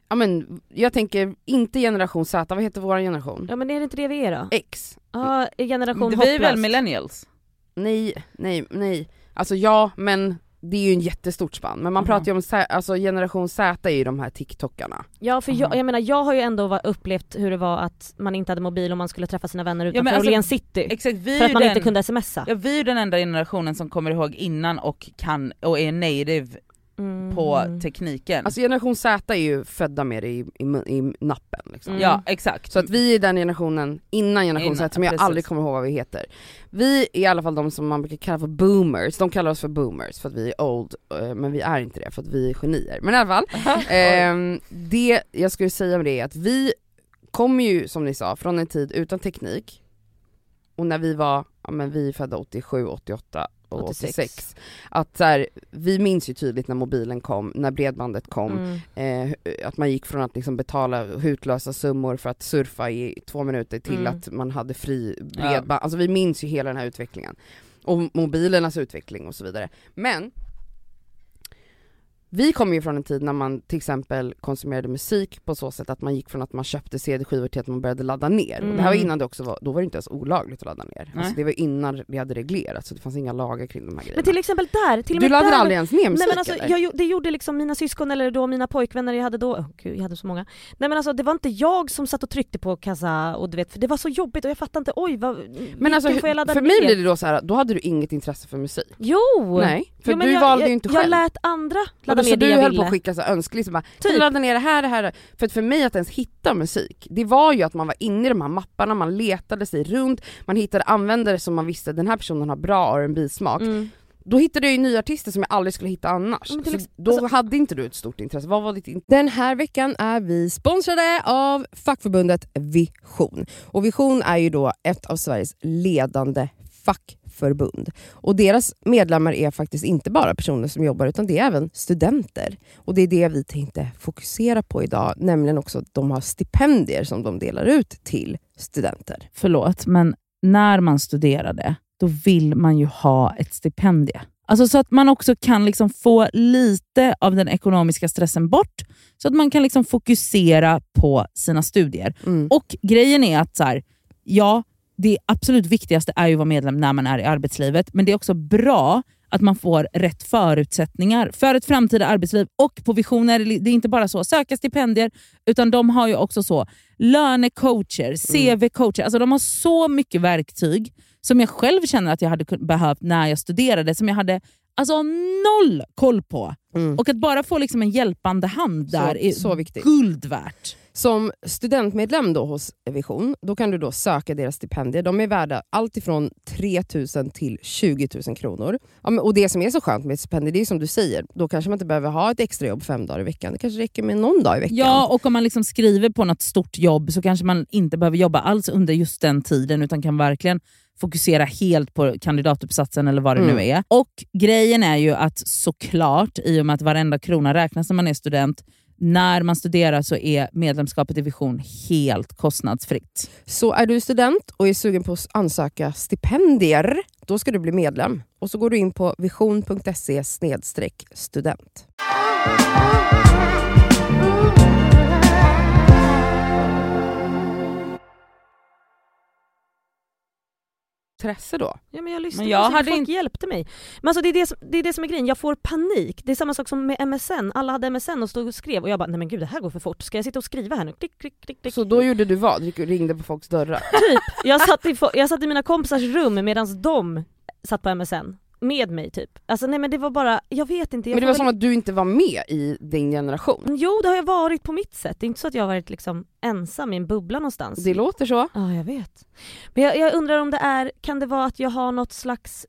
Ja men jag tänker, inte generation Z, vad heter vår generation? Ja men är det inte det vi är då? X? Ja, generation Det vi är väl millennials? Nej, nej, nej. Alltså ja, men det är ju en jättestort spann. Men man Mhm. pratar ju om, Z- alltså generation Z är ju de här TikTokarna. Ja för jag, Aha. jag menar jag har ju ändå upplevt hur det var att man inte hade mobil och man skulle träffa sina vänner utanför men alltså, Åhléns city. Exakt, För att man den, inte kunde smsa. ja, vi är ju den enda generationen som kommer ihåg innan och kan och är native Mm. på tekniken. Alltså generation Z är ju födda med det i, i, i nappen liksom. Mm. Ja exakt. Så att vi är den generationen innan generation Innan, Z som jag precis. aldrig kommer ihåg vad vi heter. Vi är i alla fall de som man brukar kalla för boomers, de kallar oss för boomers för att vi är old, eh, men vi är inte det för att vi är genier. Men i alla fall, ehm, det jag skulle säga med det är att vi kommer ju som ni sa från en tid utan teknik, och när vi var, ja men vi är födda 87, 88 och 86, 86. att så här, vi minns ju tydligt när mobilen kom, när bredbandet kom, Mm. eh, att man gick från att liksom betala hutlösa summor för att surfa i två minuter till Mm. att man hade fri bredband, alltså vi minns ju hela den här utvecklingen. Och mobilernas utveckling och så vidare. Men vi kommer ju från en tid när man till exempel konsumerade musik på så sätt att man gick från att man köpte CD-skivor till att man började ladda ner. Och det här var Mm. innan det också var, då var det inte ens olagligt att ladda ner. Alltså det var innan det hade reglerats så det fanns inga lagar kring de här grejerna. Men till exempel där, till du laddade där, aldrig ens ner musik Nej men alltså, eller? jag, det gjorde liksom mina syskon eller då mina pojkvänner jag hade då, oh, gud jag hade så många. Nej men alltså det var inte jag som satt och tryckte på kassa och du vet, för det var så jobbigt och jag fattade inte, oj vad, Men alltså får jag ladda för mig ner? blir det då så här, då hade du inget intresse för musik. Jo! Nej, för Jo, du jag, valde jag, ju inte Jag själv. lät andra Och ladda då, så ner det du jag höll ville. på att skicka så här önskelistor bara, kan Typ. du ladda ner det här, det här? För att för mig att ens hitta musik, det var ju att man var inne i de här mapparna, man letade sig runt, man hittade användare som man visste, den här personen har bra R&B smak Mm. då hittade jag ju nya artister som jag aldrig skulle hitta annars. Men till Så då alltså- hade inte du ett stort intresse. Vad var ditt intresse? Den här veckan är vi sponsrade av fackförbundet Vision. Och Vision är ju då ett av Sveriges ledande fackförbund. Och deras medlemmar är faktiskt inte bara personer som jobbar utan det är även studenter. Och det är det vi tänkte fokusera på idag, nämligen också att de har stipendier som de delar ut till studenter. förlåt, men när man studerade, då vill man ju ha ett stipendie. Alltså så att man också kan liksom få lite av den ekonomiska stressen bort, så att man kan liksom fokusera på sina studier. Mm. Och grejen är att så här, ja, det absolut viktigaste är ju att vara medlem när man är i arbetslivet, men det är också bra att man får rätt förutsättningar för ett framtida arbetsliv. Och på Vision är det, är inte bara så söka stipendier, utan de har ju också så lönecoacher, CV-coacher. Alltså de har så mycket verktyg som jag själv känner att jag hade behövt när jag studerade, som jag hade alltså noll koll på. Mm. Och att bara få liksom en hjälpande hand Så- där är så viktigt. guld värt. Som studentmedlem då hos Vision, då kan du då söka deras stipendier. De är värda allt ifrån 3 000 till 20 000 kronor. Ja, men, och Det som är så skönt med ett stipendium, det är som du säger, då kanske man inte behöver ha ett extrajobb fem dagar i veckan. Det kanske räcker med någon dag i veckan. Ja, och om man liksom skriver på något stort jobb så kanske man inte behöver jobba alls under just den tiden utan kan verkligen fokusera helt på kandidatuppsatsen eller vad det Mm. nu är. Och grejen är ju att såklart, i och med att varenda krona räknas när man är student, när man studerar så är medlemskapet i Vision helt kostnadsfritt. Så är du student och är sugen på att ansöka stipendier, då ska du bli medlem. Och så går du in på vision.se student. Intresse då? Ja men jag lyssnade, Men jag alltså, hade folk inte- hjälpte mig. Men alltså det är det, som, det är det som är grejen, jag får panik. Det är samma sak som med MSN, alla hade MSN och stod och skrev och jag bara nej men gud det här går för fort, ska jag sitta och skriva här nu? Klick, klick, klick, klick. Så då gjorde du vad? Och ringde på folks dörrar? Typ, jag satt, i, jag satt i mina kompisars rum medan de satt på MSN. Med mig typ. Alltså nej men det var bara, jag vet inte. Jag Men det var väl- som att du inte var med i din generation. Jo det har jag varit på mitt sätt, det är inte så att jag har varit liksom ensam i en bubbla någonstans. Det låter så. Ja, jag vet. Men jag, jag undrar om det är, kan det vara att jag har något slags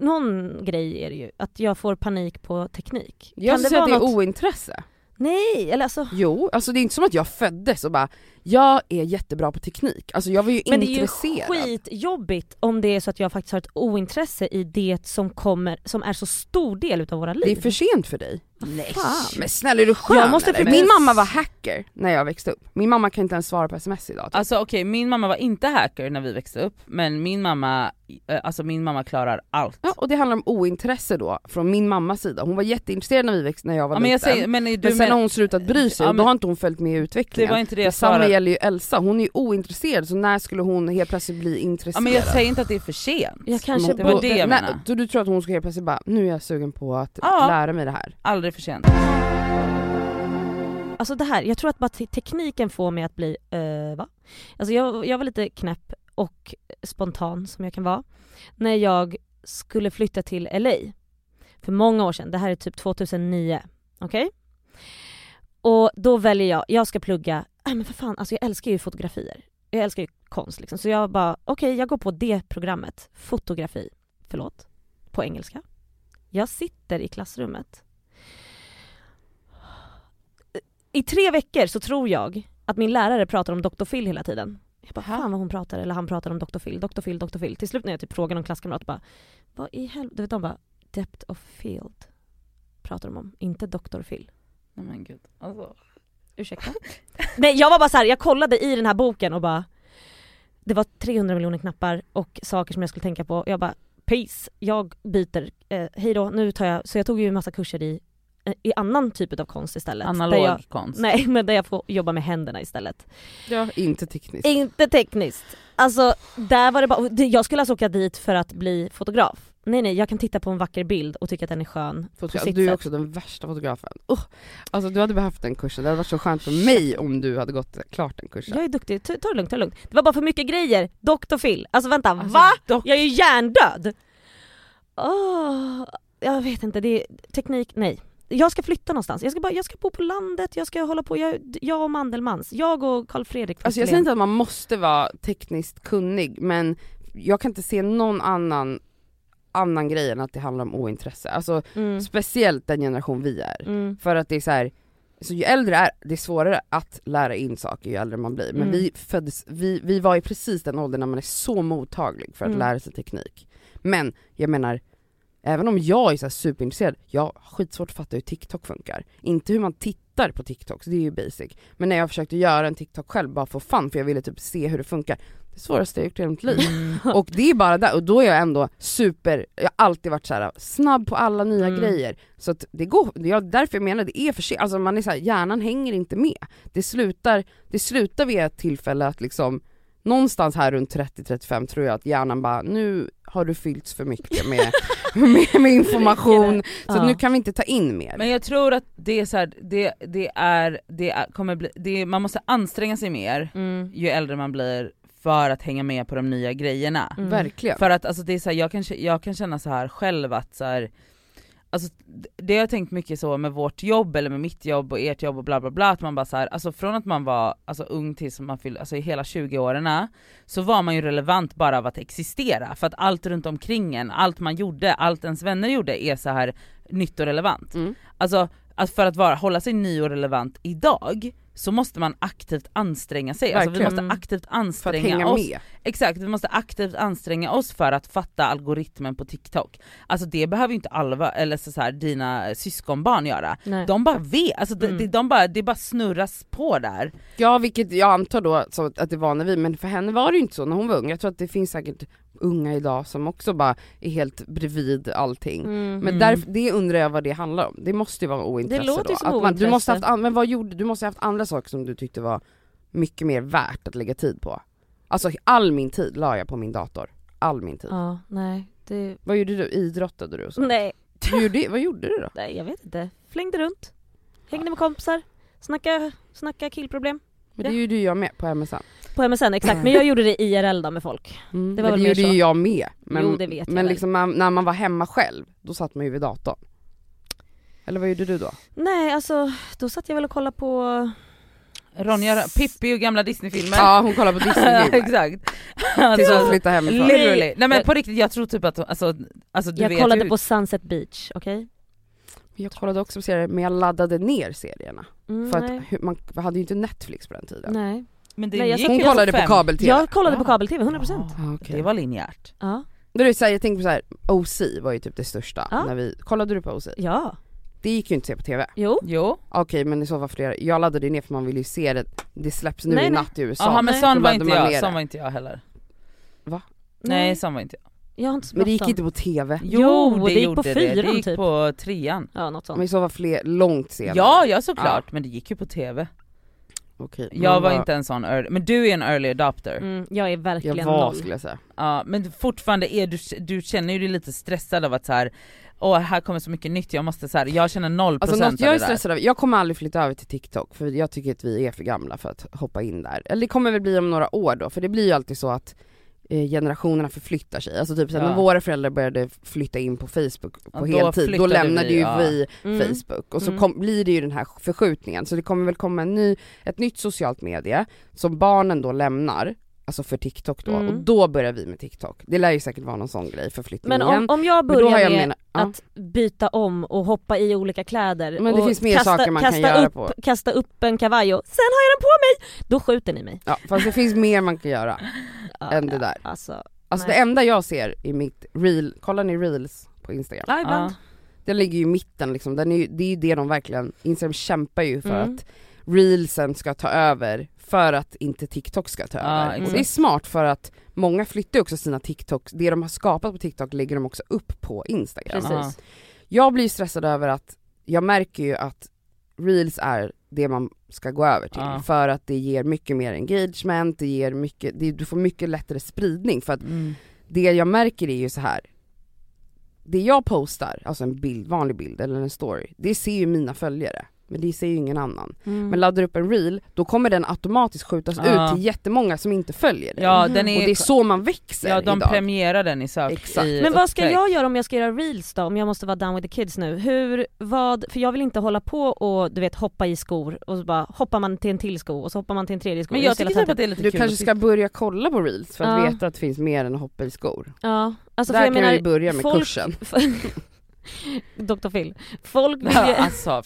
någon grej är det ju, att jag får panik på teknik. Jag kan skulle säga att det är något... ointresse. Nej, eller alltså Jo, alltså det är inte som att jag föddes och bara jag är jättebra på teknik. Alltså jag var ju Men det är ju intresserad. skitjobbigt om det är så att jag faktiskt har ett ointresse i det som kommer, som är så stor del utav våra liv. Det är för sent för dig. Nej. Fan. Men snälla är du skön Jag måste eller? Min mamma var hacker när jag växte upp. Min mamma kan inte ens svara på sms idag. Typ. Alltså okej, min mamma var inte hacker när vi växte upp, men min mamma, alltså min mamma klarar allt. Ja, och det handlar om ointresse då, från min mammas sida. Hon var jätteintresserad när vi växte, när jag var Ja, men jag liten. säger, men, du men sen men, har hon slutat bry sig Ja, och då men- har inte hon följt med i det utvecklingen. var inte det jag Detsamma svarade. gäller ju Elsa, hon är ju ointresserad så när skulle hon helt plötsligt bli intresserad? Ja, men jag säger inte att det är för sent. Jag kanske det var det jag menade. då du tror att hon ska helt plötsligt bara, nu är jag sugen på att Ja. lära mig det här. Aldrig för sent. Alltså det här, jag tror att bara te- tekniken får mig att bli, eh, va? Alltså jag, jag var lite knäpp och spontan som jag kan vara. När jag skulle flytta till LA. För många år sedan, det här är typ 2009. Okej? Och då väljer jag, jag ska plugga, äh, men för fan, alltså jag älskar ju fotografier. Jag älskar ju konst liksom. Så jag bara, okej jag går på det programmet. Fotografi, förlåt, på engelska. Jag sitter i klassrummet i tre veckor så tror jag att min lärare pratar om Dr. Phil hela tiden. Jag bara, fan vad hon pratar, eller han pratar om Dr. Phil, Dr. Phil, Dr. Phil. Till slut när jag typ frågar någon klasskamrat bara, vad i helvete, du vet de bara, depth of field pratar de om, inte Dr. Phil. Nej men gud. Alltså. Ursäkta? Nej jag var bara så här, jag kollade i den här boken och bara Det var 300 miljoner knappar och saker som jag skulle tänka på. Jag bara peace, jag byter, eh, hej då, nu tar jag, så jag tog ju en massa kurser i, i annan typ av konst istället. Analog jag, konst. nej men där jag får jobba med händerna istället. Ja, inte tekniskt. Inte tekniskt. Alltså där var det bara, jag skulle alltså åka dit för att bli fotograf. Nej nej, jag kan titta på en vacker bild och tycka att den är skön på Fotograf. sitt Du är sätt. också den värsta fotografen. Uh, alltså du hade behövt den kursen, det hade varit så skönt för mig om du hade gått klart den kursen. Jag är duktig, ta, ta det lugnt, ta det lugnt. Det var bara för mycket grejer. Dr. Phil. Alltså vänta, Alltså, va? dock- Jag är ju hjärndöd! Åh, jag vet inte, det är teknik, nej. Jag ska flytta någonstans, jag ska, bara, jag ska bo på landet, jag ska hålla på, jag, jag och Mandelmans, jag och Karl Fredrik Alltså jag säger inte att man måste vara tekniskt kunnig men jag kan inte se någon annan annan grej än att det handlar om ointresse. Alltså Mm. speciellt den generation vi är. Mm. För att det är så här, så ju äldre är, det är svårare att lära in saker ju äldre man blir. Men Mm. vi föddes, vi, vi var i precis den åldern när man är så mottaglig för att Mm. lära sig teknik. Men jag menar, även om jag är så superintresserad, jag har skitsvårt att fatta hur TikTok funkar. Inte hur man tittar på TikTok, så det är ju basic. Men när jag försökte göra en TikTok själv bara för fun, för jag ville typ se hur det funkar. Det svåraste jag gjort i hela mitt liv. Och det är bara där, och då är jag ändå super, jag har alltid varit så här snabb på alla nya Mm. grejer. Så att det går, jag, därför jag menar det är för sent, alltså man är så här, hjärnan hänger inte med. Det slutar, det slutar vid ett tillfälle att liksom, någonstans här runt 30-35 tror jag att hjärnan bara, nu har du fyllts för mycket med, med, med information, så Ja. nu kan vi inte ta in mer. Men jag tror att det är så här, det, det är, det är, kommer bli, det är, man måste anstränga sig mer Mm. ju äldre man blir för att hänga med på de nya grejerna. Mm. Verkligen. För att alltså, det är så här, jag, kan, jag kan känna så här själv att så här, alltså, det har jag tänkt mycket så med vårt jobb eller med mitt jobb och ert jobb och bla bla bla, att man bara så här, alltså från att man var alltså, ung tills man fyllde, alltså i hela 20-åren så var man ju relevant bara av att existera, för att allt runt omkring en, allt man gjorde, allt ens vänner gjorde är så här nytt och relevant. Mm. Alltså att för att vara, hålla sig ny och relevant idag så måste man aktivt anstränga sig, alltså vi måste aktivt För att anstränga hänga oss med. Exakt, vi måste aktivt anstränga oss för att fatta algoritmen på TikTok. Alltså det behöver ju inte Alva eller så, så här, dina syskonbarn göra. Nej. De bara vet, alltså Mm. de, de bara, det bara snurras på där. Ja vilket jag antar då att det var när vi, men för henne var det ju inte så när hon var ung. Jag tror att det finns säkert unga idag som också bara är helt bredvid allting. Mm. Men därför, det undrar jag vad det handlar om. Det måste ju vara ointresse Det låter då. som att man, du måste haft, an- men vad gjorde, du måste haft andra saker som du tyckte var mycket mer värt att lägga tid på. Alltså all min tid la jag på min dator. All min tid. Ja, nej. Det... Vad gjorde du? Idrottade du och så? Nej, Du gjorde, vad gjorde du då? nej, jag vet inte. Flängde runt. Hängde med kompisar. Snacka, snacka killproblem. Men det gjorde ju jag med på MSN. På MSN, exakt. Men jag gjorde det IRL då med folk. Mm. Det var men väl det gjorde ju jag med. Men, Jo, det vet jag men väl. liksom man, när man var hemma själv, då satt man ju vid datorn. Eller vad gjorde du då? Nej, alltså då satt jag väl och kollade på... Ronja, Pippi och gamla Disneyfilmer. Ja hon kollar på Disney Exakt. tills Alltså, hon flyttade hemifrån. literally. Nej men Jag- på riktigt, jag tror typ att, alltså, alltså du jag vet kollade ju, på Sunset Beach, okej? Jag kollade också på serier men jag laddade ner serierna. Mm, För nej. att hur- man hade ju inte Netflix på den tiden. nej. men det Nej, gick Hon kollade på fem. kabel-tv. Jag kollade på Ja. kabel-tv, 100%. Ah, okej. Det var linjärt. Ja. Då är det så här, jag tänker på så här, OC var ju typ det största. Ja. När vi, kollade du på OC? Ja. Det gick ju inte att se på TV. Jo. Jo. Okej men i så fall flera, jag laddade ju ner för man vill ju se det, det släpps nu Nej, i nej. natt i USA. Jaha men Nej. sån var inte jag, sån det. var inte jag heller. Va? Nej sån var inte jag. Jag har inte så Men det gick inte på TV. Jo, det gick på gjorde det. fyran, Det gick typ. på trean. Ja, något Men sånt. i så fall fler, långt senare. Ja, ja såklart, men det gick ju på TV. Okej, Jag man var inte en sån early, men du är en early adopter. Mm, jag är verkligen Jag var noll. skulle jag säga. Ja, men fortfarande är du, du känner ju dig lite stressad av att så här. åh här kommer så mycket nytt, jag måste så här, jag känner 0% Alltså något av jag är det stressad över, jag kommer aldrig flytta över till TikTok för jag tycker att vi är för gamla för att hoppa in där. Eller det kommer väl bli om några år då, för det blir ju alltid så att generationerna förflyttar sig. Alltså typ så här, Ja. när våra föräldrar började flytta in på Facebook på Ja, då heltid, då flyttade lämnade vi, ju ja. vi Mm. Facebook och så Mm. kom, blir det ju den här förskjutningen. Så det kommer väl komma en ny, ett nytt socialt medie som barnen då lämnar, alltså för TikTok då, Mm. och då börjar vi med TikTok. Det lär ju säkert vara någon sån grej, förflyttningen. Men om, om jag då börjar jag med menat- ja. att byta om och hoppa i olika kläder Men det finns mer kasta, saker man kan göra upp, på. Kasta upp en kavaj och sen har jag den på mig! Då skjuter ni mig. Ja, fast det finns mer man kan göra Ja, än det där. Alltså, Alltså det enda jag ser i mitt reel, kollar ni reels på Instagram? ja, ibland. Den ligger ju i mitten liksom, Den är det är ju det de verkligen, Instagram kämpar ju för Mm. att reelsen ska ta över för att inte TikTok ska ta över. Och exakt. det är smart för att många flyttar också sina TikToks, det de har skapat på TikTok lägger de också upp på Instagram. Precis. Ja. Jag blir stressad över att, jag märker ju att reels är det man ska gå över till Ja. för att det ger mycket mer engagement, det ger mycket, det, du får mycket lättare spridning för att Mm. det jag märker är ju så här. Det jag postar, alltså en bild, vanlig bild eller en story, det ser ju mina följare. Men det ser ju ingen annan. Mm. Men laddar du upp en reel, då kommer den automatiskt skjutas Ja. ut till jättemånga som inte följer dig. Ja den är, Och det är så man växer ja de idag. premierar den i sök. Exakt. I Men vad ska jag göra om jag ska göra reels då? Om jag måste vara down with the kids nu. Hur, vad, för jag vill inte hålla på och du vet hoppa i skor och så bara hoppar man till en till sko och så hoppar man till en tredje sko. Men jag jävla tycker typ att det är lite Du kul. kanske ska börja kolla på reels för att Ja. veta att det finns mer än att hoppa i skor. Ja, alltså för Där jag kan menar, vi börja med folk- kursen. Dr Phil. Folk vill, ju, alltså,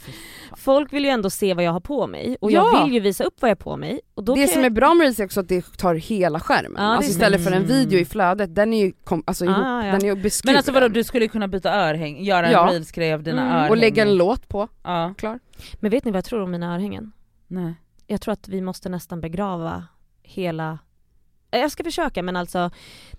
folk vill ju ändå se vad jag har på mig och Ja. jag vill ju visa upp vad jag har på mig. Och då Det som jag... är bra med reels är också att det tar hela skärmen. Ja, alltså istället för en video i flödet, den är ju, kom, alltså, ihop, Ah, ja. den är ju beskuren. Men alltså vadå du skulle kunna byta örhäng, göra en Ja. reelsgrej av dina Mm. örhängen. Och lägga en låt på, Ja, klar. Men vet ni vad jag tror om mina örhängen? nej. Jag tror att vi måste nästan begrava hela jag ska försöka men alltså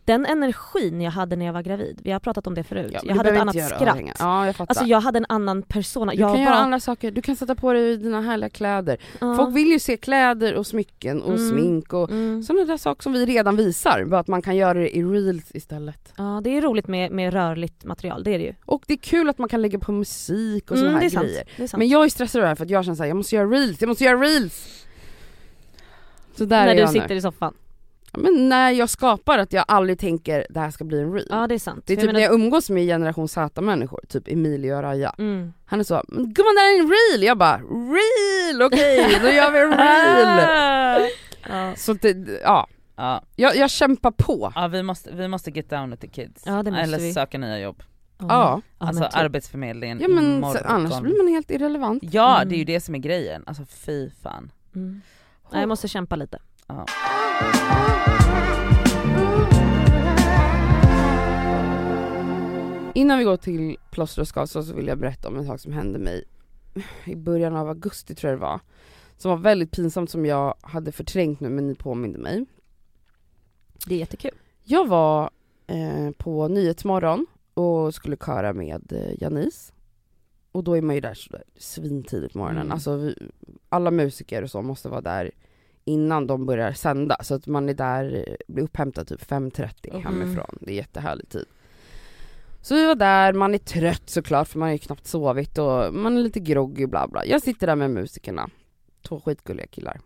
den energin jag hade när jag var gravid, vi har pratat om det förut. Ja, jag du hade ett annat göra skratt. Ja jag fattar. Alltså jag hade en annan persona. du jag kan göra var, andra saker, du kan sätta på dig dina härliga kläder. ja. Folk vill ju se kläder och smycken och Mm. smink och Mm. sådana där saker som vi redan visar, bara att man kan göra det i reels istället. Ja det är roligt med, med rörligt material, det är det ju. Och det är kul att man kan lägga på musik och såna Mm, här det är sant. grejer. Men jag är stressad över det här för att jag känner såhär, jag måste göra reels, jag måste göra reels! Så där när är du jag sitter nu. i soffan. Ja, Men när jag skapar att jag aldrig tänker det här ska bli en reel. Ja det är sant. Det är typ jag när menar- jag umgås med generation Z-människor, typ Emilio och Raja. mm. Han är så, "Men gumman det här är en reel! Jag bara, reel! Okej, då gör vi en reel! ja. Så det, ja, Ja, jag, jag kämpar på. ja vi, måste, vi måste get down with the kids. Ja, det måste Eller vi. söka nya jobb. Ja. alltså men typ. arbetsförmedlingen Ja men imorgon. så, annars blir man helt irrelevant. Ja Mm. det är ju det som är grejen, alltså fy fan. Mm. Nej, jag måste kämpa lite. Ja. Innan vi går till plåster och skavsår så vill jag berätta om en sak som hände mig i början av augusti tror jag det var. Som var väldigt pinsamt som jag hade förträngt nu men ni påminde mig. Det är jättekul. Jag var eh, på Nyhetsmorgon och skulle köra med eh, Janice. Och då är man ju där sådär svintidigt på morgonen. Mm. Alltså vi, alla musiker och så måste vara där innan de börjar sända. Så att man är där, blir upphämtad typ 5.30 Mm. hemifrån. Det är jättehärlig tid. Så vi var där, man är trött såklart för man har ju knappt sovit och man är lite groggy bla bla. Jag sitter där med musikerna. Två skitgulliga killar.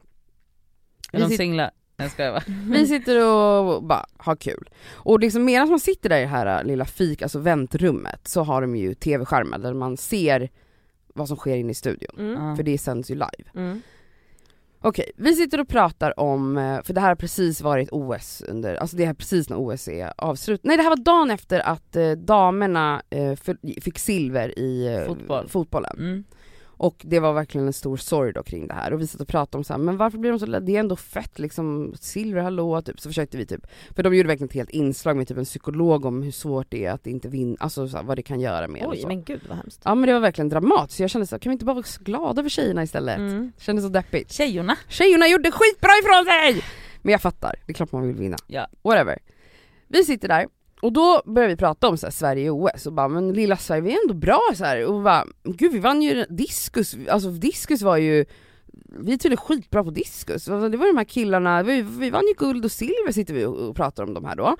Är de Vi sit- singlar? Jag skojar bara. vi sitter och bara har kul. Och liksom medan man sitter där i det här lilla fik, alltså väntrummet, så har de ju tv-skärmar där man ser vad som sker inne i studion. Mm. För det sänds ju live. Mm. Okej, vi sitter och pratar om, eh, för det här har precis varit OS under, alltså det här precis när OS är avslutat. Nej det här var dagen efter att eh, damerna eh, fick silver i Fotboll. fotbollen. Mm. Och det var verkligen en stor sorg då kring det här och vi satt och pratade om så här, men varför blir de så ledsna? Det är ändå fett liksom, silver, hallå, typ. Så försökte vi typ, för de gjorde verkligen ett helt inslag med typ en psykolog om hur svårt det är att inte vinna, alltså så här, vad det kan göra med Oj men gud vad hemskt. Ja men det var verkligen dramatiskt, jag kände så här, kan vi inte bara vara glada för tjejerna istället? Mm. Kändes så deppigt. Tjejorna. Tjejerna gjorde skitbra ifrån sig! Men jag fattar, det är klart man vill vinna. Ja. Whatever. Vi sitter där, och då började vi prata om så här, Sverige i OS och bara men lilla Sverige vi är ändå bra så här. och bara gud vi vann ju diskus, alltså diskus var ju vi är tydligen skitbra på diskus, alltså, det var de här killarna, vi, vi vann ju guld och silver sitter vi och, och pratar om de här då.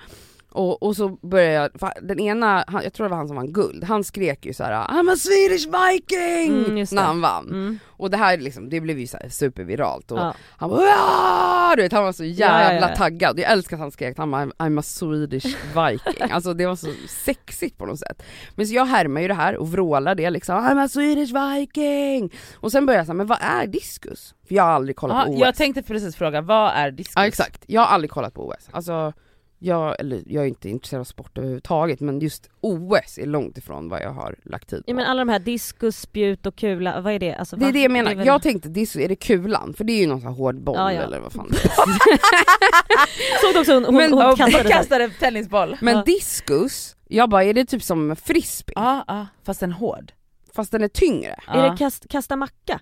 Och, och så börjar jag, den ena, han, jag tror det var han som vann guld, han skrek ju så här: I'm a Swedish Viking! Mm, när han vann. Mm. Och det här liksom, det blev ju så här superviralt och Ja. han bara du vet, han var så jävla Ja, ja, taggad. Jag älskar att han skrek, han bara I'm a Swedish Viking. alltså det var så sexigt på något sätt. Men så jag härmar ju det här och vrålar det liksom, I'm a Swedish Viking! Och sen börjar jag säga, men vad är diskus? För jag har aldrig kollat Ja, på OS. jag tänkte precis fråga, vad är diskus? Ja exakt, jag har aldrig kollat på OS. Alltså, jag, eller jag är inte intresserad av sport överhuvudtaget men just OS är långt ifrån vad jag har lagt tid på. Ja men alla de här diskus, spjut och kula, vad är det? Alltså, det är va? det jag menar, är väl- jag tänkte diskus, är det kulan? För det är ju någon sån här hård boll Ja, ja. eller vad fan det är. Såg du också hon, hon, Men- hon kastade det. kastade tennisboll. Men Ja. diskus, jag bara är det typ som frisbee? Ja, ja, fast en hård. Fast den är tyngre. Är det kast, kasta macka?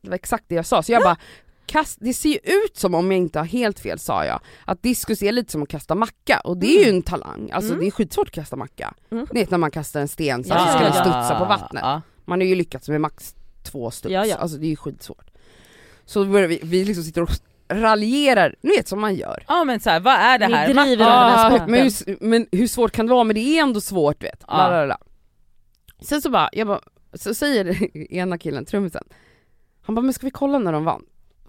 Det var exakt det jag sa, så jag bara Kast, det ser ju ut som, om jag inte har helt fel sa jag, att diskus är lite som att kasta macka och det är ju en talang, alltså Mm. det är skitsvårt att kasta macka. Mm. Ni vet när man kastar en sten så Ja, att det ska den studsa på vattnet. Ja. Man har ju lyckats med max två studs, Ja, ja. alltså det är ju skitsvårt. Så vi, vi liksom sitter och raljerar, ni vet som man gör. ja men så här, vad är det Ni här? driver Va- över den här Ah, men, hur, men hur svårt kan det vara? Men det är ändå svårt vet. Ja. La, la, la. Sen så bara, jag bara, så säger ena killen, trummisen, Han bara, men ska vi kolla när de vann?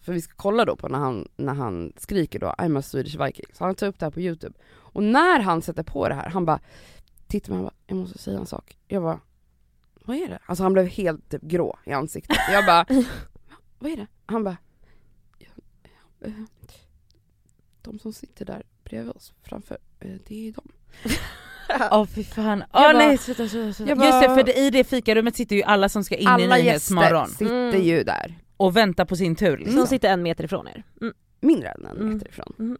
För vi ska kolla då på när han, när han skriker då I'm a Swedish Viking. Så han tar upp det här på youtube. Och när han sätter på det här, han bara tittar på mig och bara, jag måste säga en sak. Jag bara, vad är det? Alltså han blev helt typ grå i ansiktet. Jag bara, vad är det? Han bara, "Ja, ja, eh, de som sitter där bredvid oss framför, eh, det är de. Åh fy fan, åh bara- nej sluta, sluta, sluta. Just det för det, i det fikarummet sitter ju alla som ska in Alla i gäster Nyhetsmorgon sitter Mm. ju där. Och väntar på sin tur liksom. Som sitter en meter ifrån er. Mm. Mindre än en Mm. meter ifrån. Mm.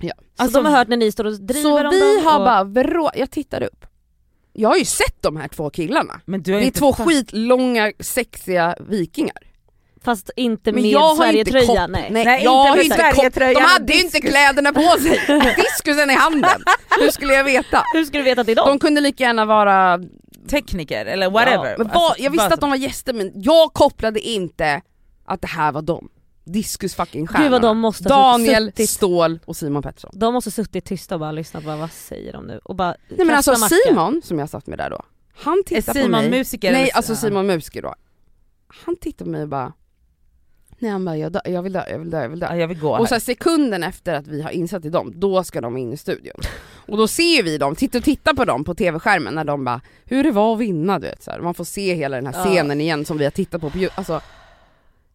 Ja. Så Alltså, de har hört när ni står och driver Så om vi dem har och... bara vrå... jag tittade upp. Jag har ju sett de här två killarna. Men du har Det är två fatt- skitlånga sexiga vikingar. Fast inte Men med jag har inte Sverigetröja, kopp- nej. nej, Nej, jag inte har med inte Sverigetröjan De hade ju inte kläderna på sig, diskusen i handen. Hur skulle jag veta? Hur ska du veta att det är dem? De kunde lika gärna vara, tekniker eller whatever. men vad, Alltså, jag visste att de var gäster men jag kopplade inte att det här var dem. Diskus fucking stjärnorna. Gud vad de måste Daniel, suttit- Ståhl och Simon Pettersson. De måste suttit tysta och bara lyssnat på vad säger de nu? Och bara Nej men alltså macka. Simon som jag satt med där då, han tittar på Simon mig. musiker? Nej alltså Ja. Simon musiker då. Han tittar på mig och bara, nej han bara jag, dö, jag vill dö, jag vill dö, jag vill dö. Ja, jag vill gå. Och så här, sekunden efter att vi har insett i dem, då ska de in i studion. Och då ser vi dem, tittar och tittar på dem på tv-skärmen när de bara, hur det var att vinna du vet så här. Man får se hela den här Ja. scenen igen som vi har tittat på på. Alltså,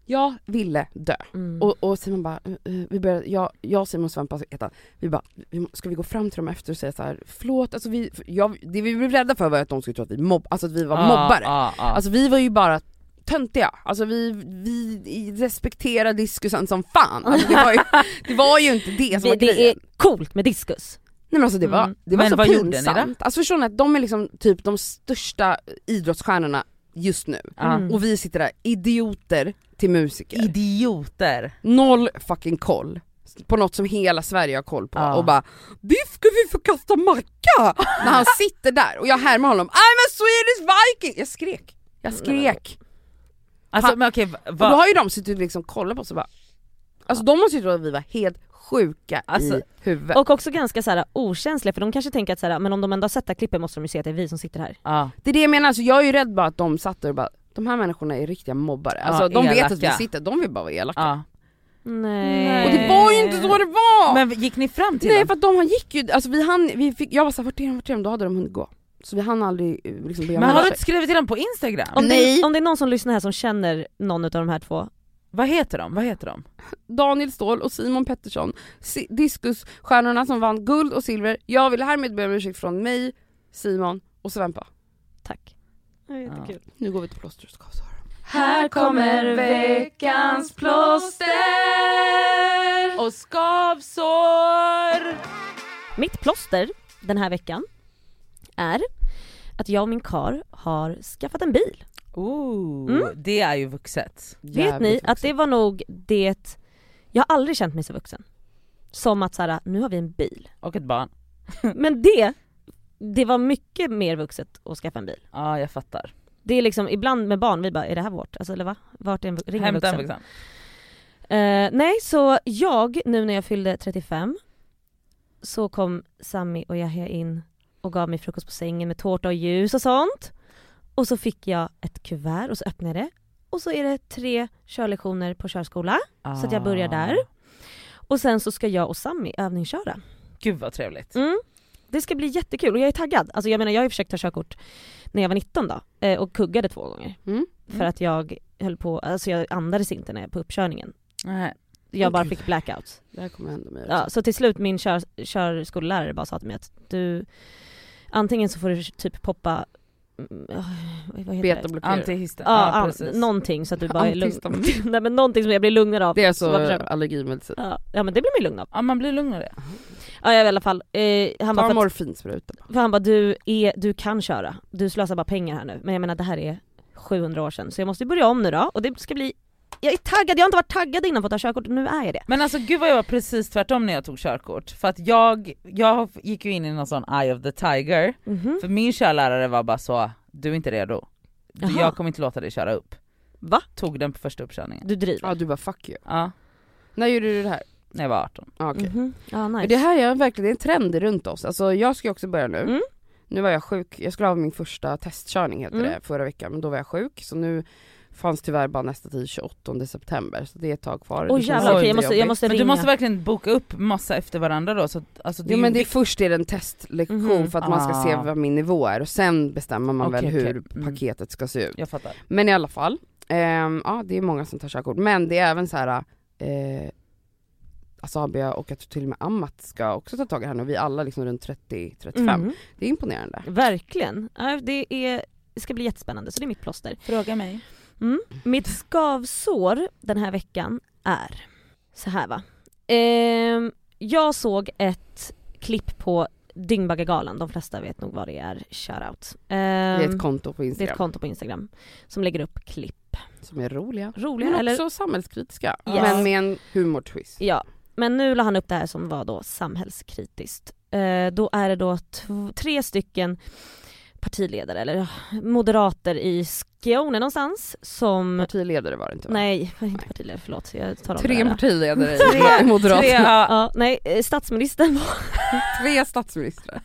jag ville dö. Mm. Och, och Simon bara, eh, eh, vi började, jag, jag och Simon Svempa heter vi bara, ska vi gå fram till dem efter och säga så här, förlåt, alltså vi, jag, det vi blev rädda för var att de skulle tro att vi, mobb, alltså att vi var Ja, mobbare. ja, ja. Alltså vi var ju bara töntiga, alltså vi, vi respekterar diskusen som fan. Alltså, det, var ju, det var ju inte det som det, var det grejen. är coolt med diskus. Nej men alltså det var, Mm. det var Men så vad pinsamt. Alltså förstår ni att de är liksom typ de största idrottsstjärnorna just nu. Mm. Och vi sitter där, idioter till musiker. Idioter. Noll fucking koll på något som hela Sverige har koll på Ja. och bara det ska vi få kasta macka! När han sitter där och jag härmar honom, I'm a Swedish Viking! Jag skrek, jag skrek. Alltså men okej, Och då vad... har ju de suttit och liksom kollat på oss och bara Alltså de måste ju tro att vi var helt sjuka Alltså, i huvudet. Och också ganska så här, okänsliga för de kanske tänker att så här, men om de ändå har sett det här klippet måste de ju se att det är vi som sitter här. Ja. Det är det jag menar, alltså jag är ju rädd bara att de satt där och bara de här människorna är riktiga mobbare. Alltså de vet att vi elaka. sitter, de vill bara vara elaka. ja. Nej. Och det var ju inte så det var! Men gick ni fram till Nej dem? för att de gick ju, alltså vi hann, vi fick, jag var såhär vart är de, vart är de? Då hade de hunnit gå. Så vi hann aldrig eh, liksom om Men har du inte skrivit till dem på instagram? Om Nej. det, om det är någon som lyssnar här som känner någon av de här två, Vad heter de? Vad heter de? Daniel Ståhl och Simon Pettersson, Si- diskusstjärnorna som vann guld och silver. Jag vill härmed be om ursäkt från mig, Simon och Svempa. tack. jättekul. Nu går vi till plåster och skavsår. Här kommer veckans plåster! Och skavsår! Mitt plåster den här veckan är att jag och min kar har skaffat en bil. Ooh, Mm. det är ju vuxet. Vet ni att det var nog det, jag har aldrig känt mig så vuxen. Som att såhär, nu har vi en bil. Och ett barn. Men det, det var mycket mer vuxet att skaffa en bil. Ja jag fattar. Det är liksom ibland med barn, vi bara är det här vårt? Alltså eller va? Vart är en, ring Hämta en vuxen? Eh, nej så jag, nu när jag fyllde 35 så kom Sammy och Yahya in och gav mig frukost på sängen med tårta och ljus och sånt. Och så fick jag ett kuvert och så öppnade jag det. Och så är det tre körlektioner på körskola. Så att jag börjar där. Och sen så ska jag och Sammy övningsköra. Gud vad trevligt. Mm. Det ska bli jättekul och jag är taggad. Alltså jag menar jag har ju försökt ta körkort när jag var 19 då eh, och kuggade två gånger. Mm. För att jag höll på, alltså jag andades inte när jag på uppkörningen. Nej. Jag Åh, bara fick blackouts. Det här kommer hända mig Ja, också. så till slut min kör, körskollärare bara sa till mig att du antingen så får du typ poppa mm. Antihisten. Ja, Ja, precis. någonting så att du bara är lugn. Nej men någonting som jag blir lugnare av. Det är Så alltså bara allergimedicin. ja, ja men det blir man ju lugn av. Ja man blir lugnare. Ja i alla fall, eh, han bara Ta att, morfinspruta. för han bara du, är, du kan köra, du slösar bara pengar här nu. Men jag menar det här är 700 år sedan så jag måste börja om nu då och det ska bli jag är taggad, jag har inte varit taggad innan på att ta körkort och nu är jag det. Men alltså gud vad jag var precis tvärtom när jag tog körkort. För att jag, jag gick ju in i någon sån eye of the tiger. Mhm. För min körlärare var bara så, du är inte redo. Jaha. Jag kommer inte låta dig köra upp. Va? Tog den på första uppkörningen. Du driver? Ja du bara fuck you. Ja, När gjorde du det här? när jag var 18. Ah, okej. Mhm. Ja nice. Men det här är verkligen en trend runt oss. Alltså jag ska ju också börja nu. Mm. Nu var jag sjuk, jag skulle ha min första testkörning heter Mm. det förra veckan men då var jag sjuk så nu fanns tyvärr bara nästa tid 28 september så det är ett tag kvar. Känns jävlar, okej, jag måste, jag måste Men ringa. du måste verkligen boka upp massa efter varandra då så att, alltså, det Jo är men det är först är det en testlektion Mhm. för att man ska se Ah. vad min nivå är och sen bestämmer man väl Okej, hur. Mm. paketet ska se ut. Jag fattar. Men i alla fall, ehm, ja det är många som tar körkort men det är även så här. Eh, Asabia och jag tror till och med Amat ska också ta tag i det här nu, vi alla liksom runt 30-35. Mm. Det är imponerande. Verkligen. Det, är, det ska bli jättespännande, så det är mitt plåster. Fråga mig. Mm. Mitt skavsår den här veckan är så här va. Ehm, jag såg ett klipp på Dyngbaggegalan, de flesta vet nog vad det är, shoutout. Det är ett konto på det är Instagram ett konto på Instagram som lägger upp klipp. som är roliga. Roliga Men eller också samhällskritiska. Yes. Men med en humortwist. Ja, men nu la han upp det här som var då samhällskritiskt. Eh, då är det då tre stycken partiledare, eller moderater i Skåne någonstans som... Partiledare var det inte va? Nej, inte Nej. partiledare, förlåt. Jag tar Tre partiledare i Moderaterna. Tre, ja. Ja, nej, eh, statsministern var Tre statsministrar.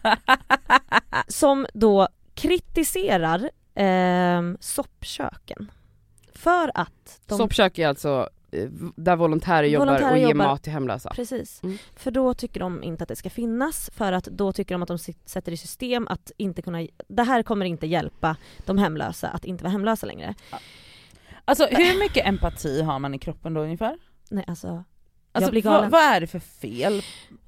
som då kritiserar ehm, soppköken. För att de... Soppkök är alltså eh, där volontärer jobbar Volontärer och ger jobbar. mat till hemlösa. Precis. Mm. För då tycker de inte att det ska finnas, för att då tycker de att de sätter i system att inte kunna, det här kommer inte hjälpa de hemlösa att inte vara hemlösa längre. Alltså hur mycket empati har man i kroppen då ungefär? Nej alltså, Alltså, blir vad, galen. vad är det för fel?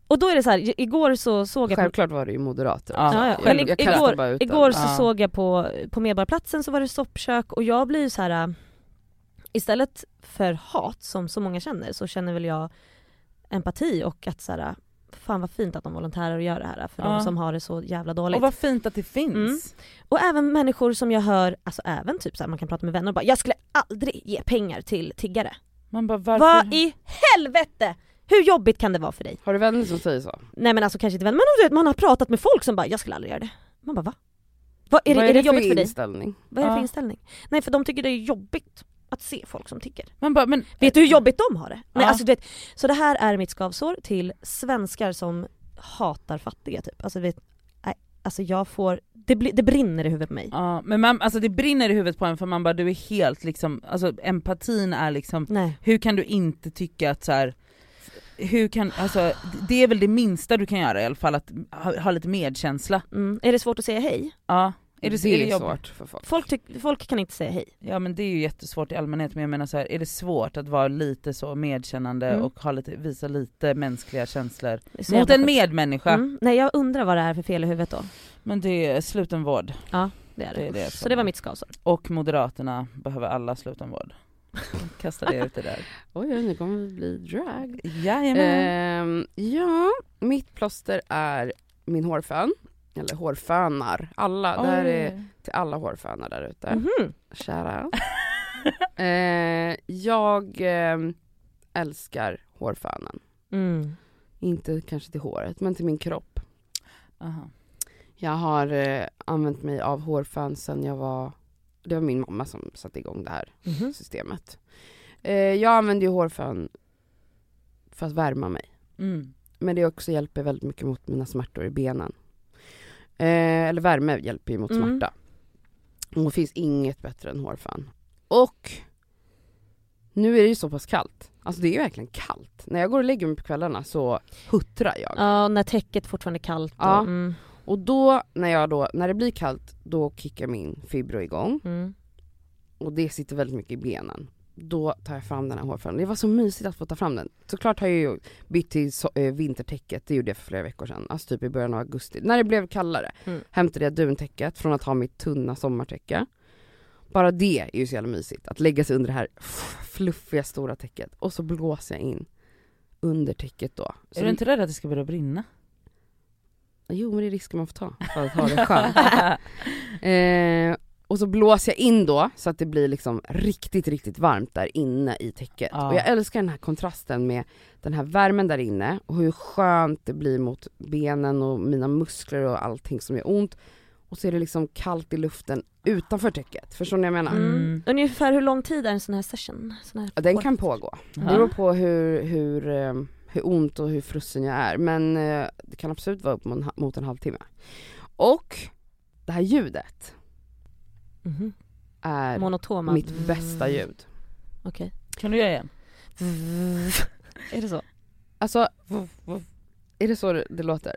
och då är det så här, i- igår så såg jag på, Självklart var det ju moderater. Ja. Ja, ja. Jag, jag igår- igår så Ja. såg jag på, på Medborgarplatsen så var det soppkök och jag blir så här. Istället för hat som så många känner så känner väl jag empati och att så här, fan vad fint att de volontärer och gör det här för Ja. de som har det så jävla dåligt. Och vad fint att det finns. Mm. Och även människor som jag hör, alltså även typ så här, man kan prata med vänner och bara jag skulle aldrig ge pengar till tiggare. Man bara varför? Vad i helvete! Hur jobbigt kan det vara för dig? Har du vänner som säger så? Nej men alltså kanske inte vänner, men du vet, man har pratat med folk som bara jag skulle aldrig göra det. Man bara va? Vad, är, Vad det, är det jobbigt för för dig? Vad är det för Ja. inställning? Nej för de tycker det är jobbigt att se folk som tigger. Man bara, men, Vet du hur jobbigt de har det? Nej, Ja. alltså, du vet, så det här är mitt skavsår till svenskar som hatar fattiga typ. Alltså, vet, nej, alltså jag får, det, bli, det brinner i huvudet på mig. Ja, men man, alltså det brinner i huvudet på en för man bara du är helt liksom, alltså empatin är liksom, Nej. hur kan du inte tycka att så här, hur kan, alltså det är väl det minsta du kan göra i alla fall, att ha, ha lite medkänsla. Mm. Är det svårt att säga hej? Ja, är det, det är jobbigt? svårt för folk. Folk, tyck, folk kan inte säga hej. Ja men det är ju jättesvårt i allmänhet men jag menar så här, är det svårt att vara lite så medkännande Mm. och ha lite, visa lite mänskliga känslor mot en medmänniska? Mm. Nej jag undrar vad det är för fel i huvudet då. Men det är slutenvård Det är det. Det är det så det var mitt skavsår. och Moderaterna behöver alla slutenvård. Kasta det ut det där. Oj, oj, nu kommer vi bli drag. Jajamän. Ehm, ja, mitt plåster är min hårfön. Eller hårfönar. Alla, det här är till alla hårfönar där ute. Mhm. Kära. eh, jag ehm, älskar hårfönen. Mm. Inte kanske till håret, men till min kropp. Aha. Jag har eh, använt mig av hårfön sen jag var, det var min mamma som satte igång det här Mhm. systemet. Eh, jag använder ju hårfön för att värma mig. Mm. Men det också hjälper väldigt mycket mot mina smärtor i benen. Eh, eller värme hjälper ju mot Mm. smärta. Och det finns inget bättre än hårfön. Och nu är det ju så pass kallt. Alltså det är ju verkligen kallt. När jag går och lägger mig på kvällarna så huttrar jag. Ja, när täcket fortfarande är kallt. Och, Ja. mm, Och då när, jag då, när det blir kallt, då kickar min fibro igång. mm. Och det sitter väldigt mycket i benen. Då tar jag fram den här hårfönen. Det var så mysigt att få ta fram den. Såklart har jag ju bytt till so- eh, vintertäcket, det gjorde jag för flera veckor sedan. Alltså typ i början av augusti. När det blev kallare Mm. hämtade jag duntäcket från att ha mitt tunna sommartäcke. Bara det är ju så jävla mysigt, att lägga sig under det här fluffiga stora täcket och så blåser jag in under täcket då. Så Är du inte rädd att det ska börja brinna? Jo men det är risken man får ta för att ha det skönt. Eh, och så blåser jag in då så att det blir liksom riktigt, riktigt varmt där inne i täcket. Ja. Och jag älskar den här kontrasten med den här värmen där inne och hur skönt det blir mot benen och mina muskler och allting som gör ont. Och så är det liksom kallt i luften utanför täcket. Förstår ni vad jag menar? Mm. Mm. Ungefär hur lång tid är en sån här session? Sån här Ja, Den kan pågå. Det beror på hur, hur, eh, hur ont och hur frusen jag är. Men eh, det kan absolut vara upp mot en, ha- mot en halvtimme. Och det här ljudet. Mhm. är Monotoma. mitt bästa ljud. Okej. Kan du göra igen? Är det så? Alltså, är det så det, låter?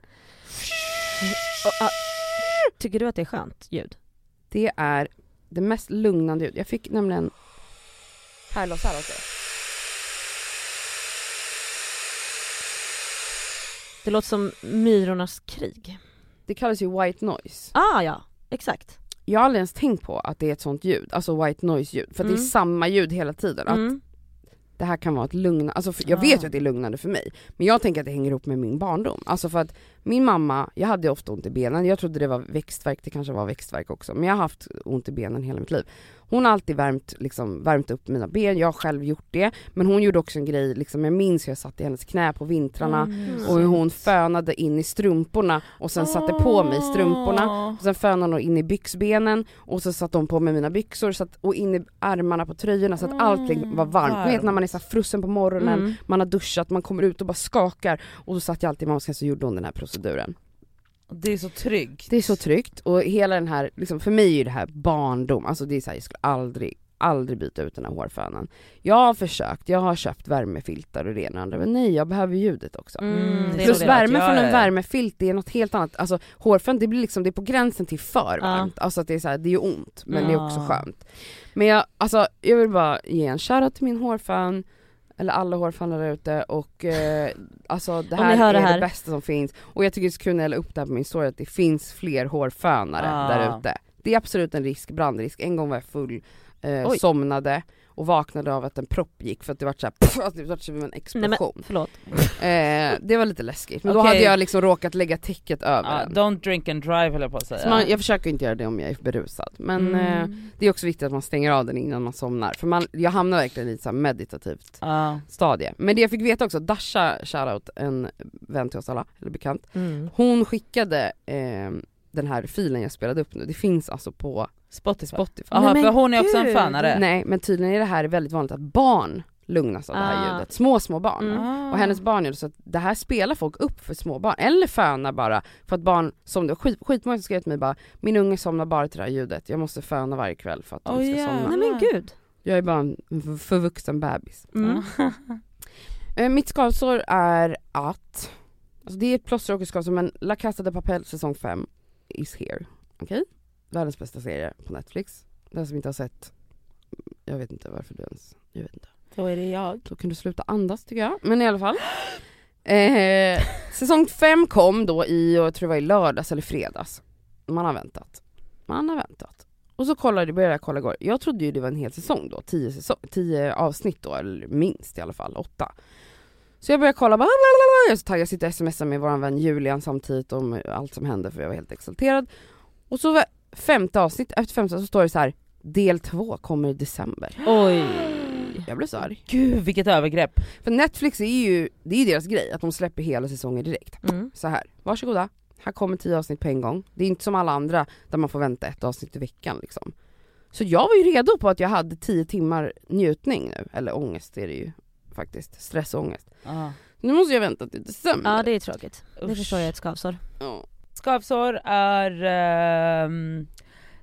Och, tycker du att det är skönt ljud? Det är det mest lugnande ljud. Jag fick nämligen Pärlor här också. Det låter som myrornas krig. Det kallas ju white noise. Ah ja, exakt. Jag har aldrig ens tänkt på att det är ett sånt ljud, alltså white noise ljud. För att det Mm. är samma ljud hela tiden. Att Mm. det här kan vara ett lugnande, alltså jag Ah. vet ju att det är lugnande för mig. Men jag tänker att det hänger ihop med min barndom. Alltså för att min mamma, jag hade ofta ont i benen, jag trodde det var växtverk, det kanske var växtverk också. Men jag har haft ont i benen hela mitt liv. Hon har alltid värmt, liksom, värmt upp mina ben, jag har själv gjort det. Men hon gjorde också en grej, liksom, jag minns hur jag satt i hennes knä på vintrarna Mm. och hur hon fönade in i strumporna och sen satte på mig strumporna. Och sen fönade hon in i byxbenen och så satte hon på mig mina byxor så att, och in i armarna på tröjorna så att allting var varmt. Ni vet när man är så frusen på morgonen, Mm. man har duschat, man kommer ut och bara skakar och så satt jag alltid i mammas så gjorde hon den här proceduren. Det är så tryggt. Det är så tryggt och hela den här, liksom, för mig är ju det här barndom, alltså det är så här, jag skulle aldrig, aldrig byta ut den här hårfönen. Jag har försökt, jag har köpt värmefiltar och det ena och andra men nej jag behöver ljudet också. Mm, Mm, Plus värme Ja, från ja, en ja. värmefilt, det är något helt annat. Alltså hårfön det blir liksom, det är på gränsen till för Ja. varmt. Alltså att det är så här, det är ju ont men det är också Ja. skönt. Men jag, alltså, jag vill bara ge en shoutout till min hårfön, eller alla hårfönar där ute och eh, alltså det här är det det, här. bästa som finns. Och jag tycker det är så kul när jag la upp det här på min story att det finns fler hårfönare Ah. där ute. Det är absolut en risk, brandrisk. En gång var jag full, eh, somnade och vaknade av att en propp gick för att det var såhär, pff, att det var som en Nej men explosion. förlåt. Eh, det var lite läskigt, men då Okej. hade jag liksom råkat lägga täcket över den. don't drink and drive höll jag på att säga. Så man, jag försöker inte göra det om jag är berusad, men eh, Mm. det är också viktigt att man stänger av den innan man somnar, för man, jag hamnar verkligen i ett meditativt Ja. stadie. Men det jag fick veta också, Dasha shoutout, en vän till oss alla, eller bekant, Mm. hon skickade eh, den här filen jag spelade upp nu, det finns alltså på Spotify. Spotify. Jaha Nej, för hon är också en gud. fönare. Nej men tydligen är det här väldigt vanligt att barn lugnas av det här Ah. ljudet, små små barn. Mm. Ah. Och hennes barn gör det så att det här spelar folk upp för små barn, eller fönar bara för att barn somnar. Skit, skitmånga som skrev till mig bara, min unge somnar bara till det här ljudet, jag måste föna varje kväll för att de Oj, ska jävlar. somna. Nej men gud. Jag är bara en förvuxen bebis. Mm. Eh, mitt skavsår är att, alltså det är ett plåsteråkerskavsår men La Casa de Papel säsong 5 is here. Okej? Världens bästa serie på Netflix. Den som inte har sett, jag vet inte varför du ens, jag vet inte. Då är det jag. Då kan du sluta andas tycker jag, men i alla fall. Eh, säsong 5 kom då i, och jag tror det var i lördags eller fredags. Man har väntat. Man har väntat. Och så kollade, började jag kolla igår, jag trodde ju det var en hel säsong då, 10 säsong, tio avsnitt då, eller minst i alla fall, åtta. Så jag började kolla, bara, jag är så taggad, jag sitter och smsar med vår vän Julian samtidigt om allt som hände för jag var helt exalterad. Och så femte avsnitt, efter femte så står det så här del två kommer i december. Oj. Jag blev så arg. Gud vilket övergrepp. För Netflix är ju, det är ju deras grej, att de släpper hela säsonger direkt. Mm. Så här, varsågoda, här kommer tio avsnitt på en gång. Det är inte som alla andra där man får vänta ett avsnitt i veckan liksom. Så jag var ju redo på att jag hade tio timmar njutning nu, eller ångest är det ju faktiskt, stressångest. Ah. Nu måste jag vänta till december. Ja det är tråkigt. Det Usch. förstår jag ett skavsår. Ja. Skavsår är, ehm,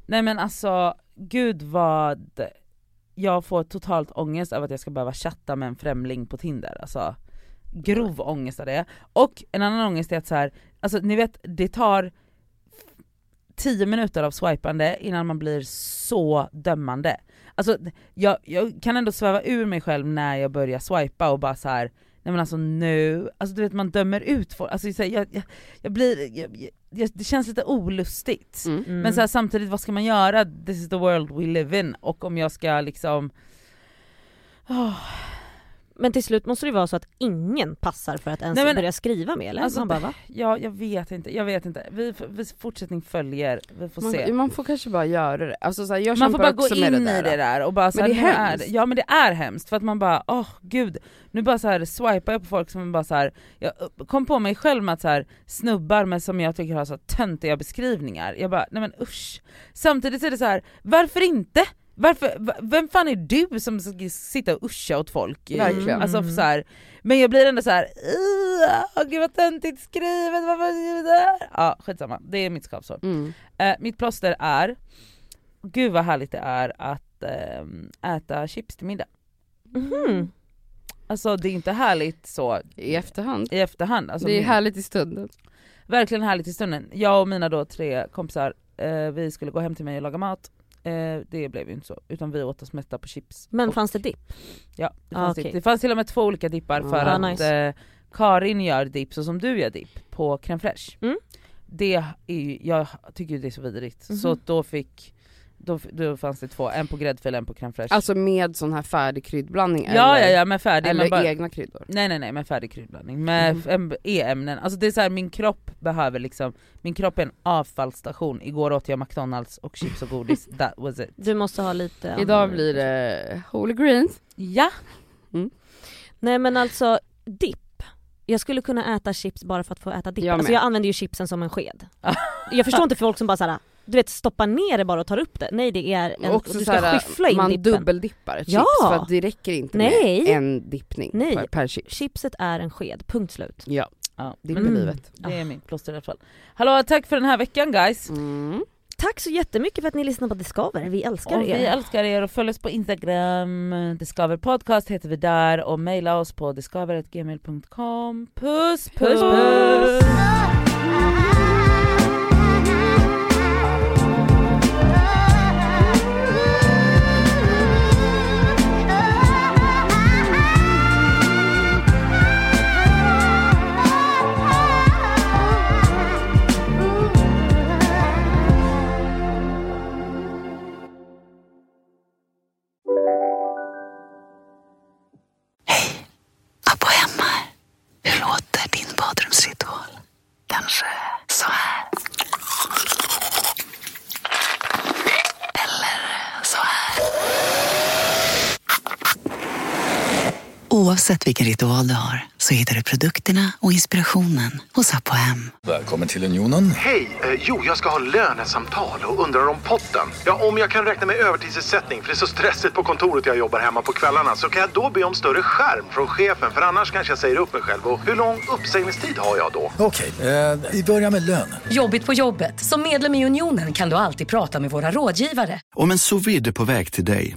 nej men alltså gud vad jag får totalt ångest av att jag ska behöva chatta med en främling på Tinder. Alltså grov ångest av det. Och en annan ångest är att så här, alltså ni vet det tar 10 minuter av swipande innan man blir så dömande. Alltså jag, jag kan ändå sväva ur mig själv när jag börjar swipa och bara så här. Nej men alltså nu, alltså du vet man dömer ut folk, alltså så här, jag, jag, jag blir, jag, jag, det känns lite olustigt. Mm. Mm. Men så här, samtidigt, vad ska man göra? This is the world we live in. Och om jag ska liksom... Åh, Men till slut måste det vara så att ingen passar för att ens Nej, men- börja skriva med eller? Alltså, Man bara va? ja, jag vet inte, jag vet inte. Vi, vi fortsättning följer, vi får Man, se. man får kanske bara göra det. Alltså, så här, jag Man får bara gå in det i det där och bara så Men här, det är hemskt. det- Ja men det är hemskt för att man bara, åh gud, nu bara så här swipar jag på folk som bara så här, jag kom på mig själv med att så här, snubbar med som jag tycker har så töntiga beskrivningar, jag bara nej men usch. Samtidigt är det så här, varför inte? Varför, vem fan är du som ska sitta och uscha åt folk? Verkligen. Alltså, så här, men jag blir ändå så här, åh gud vad töntigt skrivet, varför är det där? Ja skitsamma, det är mitt skavsår. Mm. Eh, mitt plåster är gud vad härligt det är att eh, äta chips till middag. Mhm. Alltså det är inte härligt så I efterhand. i efterhand. Alltså, det är härligt i stunden. Verkligen härligt i stunden. Jag och mina då tre kompisar, eh, vi skulle gå hem till mig och laga mat. Eh, det blev ju inte så, utan vi åt oss mätta på chips. Men och, fanns det dipp? Ja, det Ah, fanns, okej. dipp. det fanns till och med två olika dippar för Ah, att nice. eh, Karin gör dipp så som du gör dipp på crème fraîche. Mm. Det är ju, jag tycker ju det är så vidrigt. Mhm. Så då fick, då, då fanns det två, en på gräddfil en på crème fraîche. Alltså med sån här färdig kryddblandning ja eller, ja ja men färdig. eller bara, egna kryddor. Nej nej nej med färdig kryddblandning, med mm. e-ämnen. Alltså det är så här, min kropp behöver liksom, min kropp är en avfallsstation. Igår åt jag McDonalds och chips och godis, that was it. Du måste ha lite Idag blir det Holy Greens. Ja! Nej men alltså dipp. Jag skulle kunna äta chips bara för att få äta dipp. Jag alltså med. jag använder ju chipsen som en sked. jag förstår inte folk som bara såhär, du vet stoppar ner det bara och tar upp det. Nej det är en, Och också du ska här, skyffla in man dippen. dubbeldippar ett Ja. chips för att det räcker inte Nej. med en dippning Nej. Per, per chips. Chipset är en sked, punkt slut. Ja, ja. är Mm. livet. Det är min plåster i alla fall. Hallå tack för den här veckan guys! Mm. Tack så jättemycket för att ni lyssnar på Discover, vi älskar Och vi er. älskar er och följ oss på Instagram, Discover Podcast heter vi där och mejla oss på discover.gmail.com. Puss puss puss! Abbo Oavsett vilken ritual du har så hittar du produkterna och inspirationen hos Abbo Hem. Välkommen till Unionen. Hej! Eh, jo, jag ska ha lönesamtal och undrar om potten. Ja, om jag kan räkna med övertidsersättning för det är så stressigt på kontoret jag jobbar hemma på kvällarna så kan jag då be om större skärm från chefen för annars kanske jag säger upp mig själv. Och hur lång uppsägningstid har jag då? Okej, eh, vi börjar med lön. Jobbigt på jobbet. Som medlem i Unionen kan du alltid prata med våra rådgivare. Om en sous på väg till dig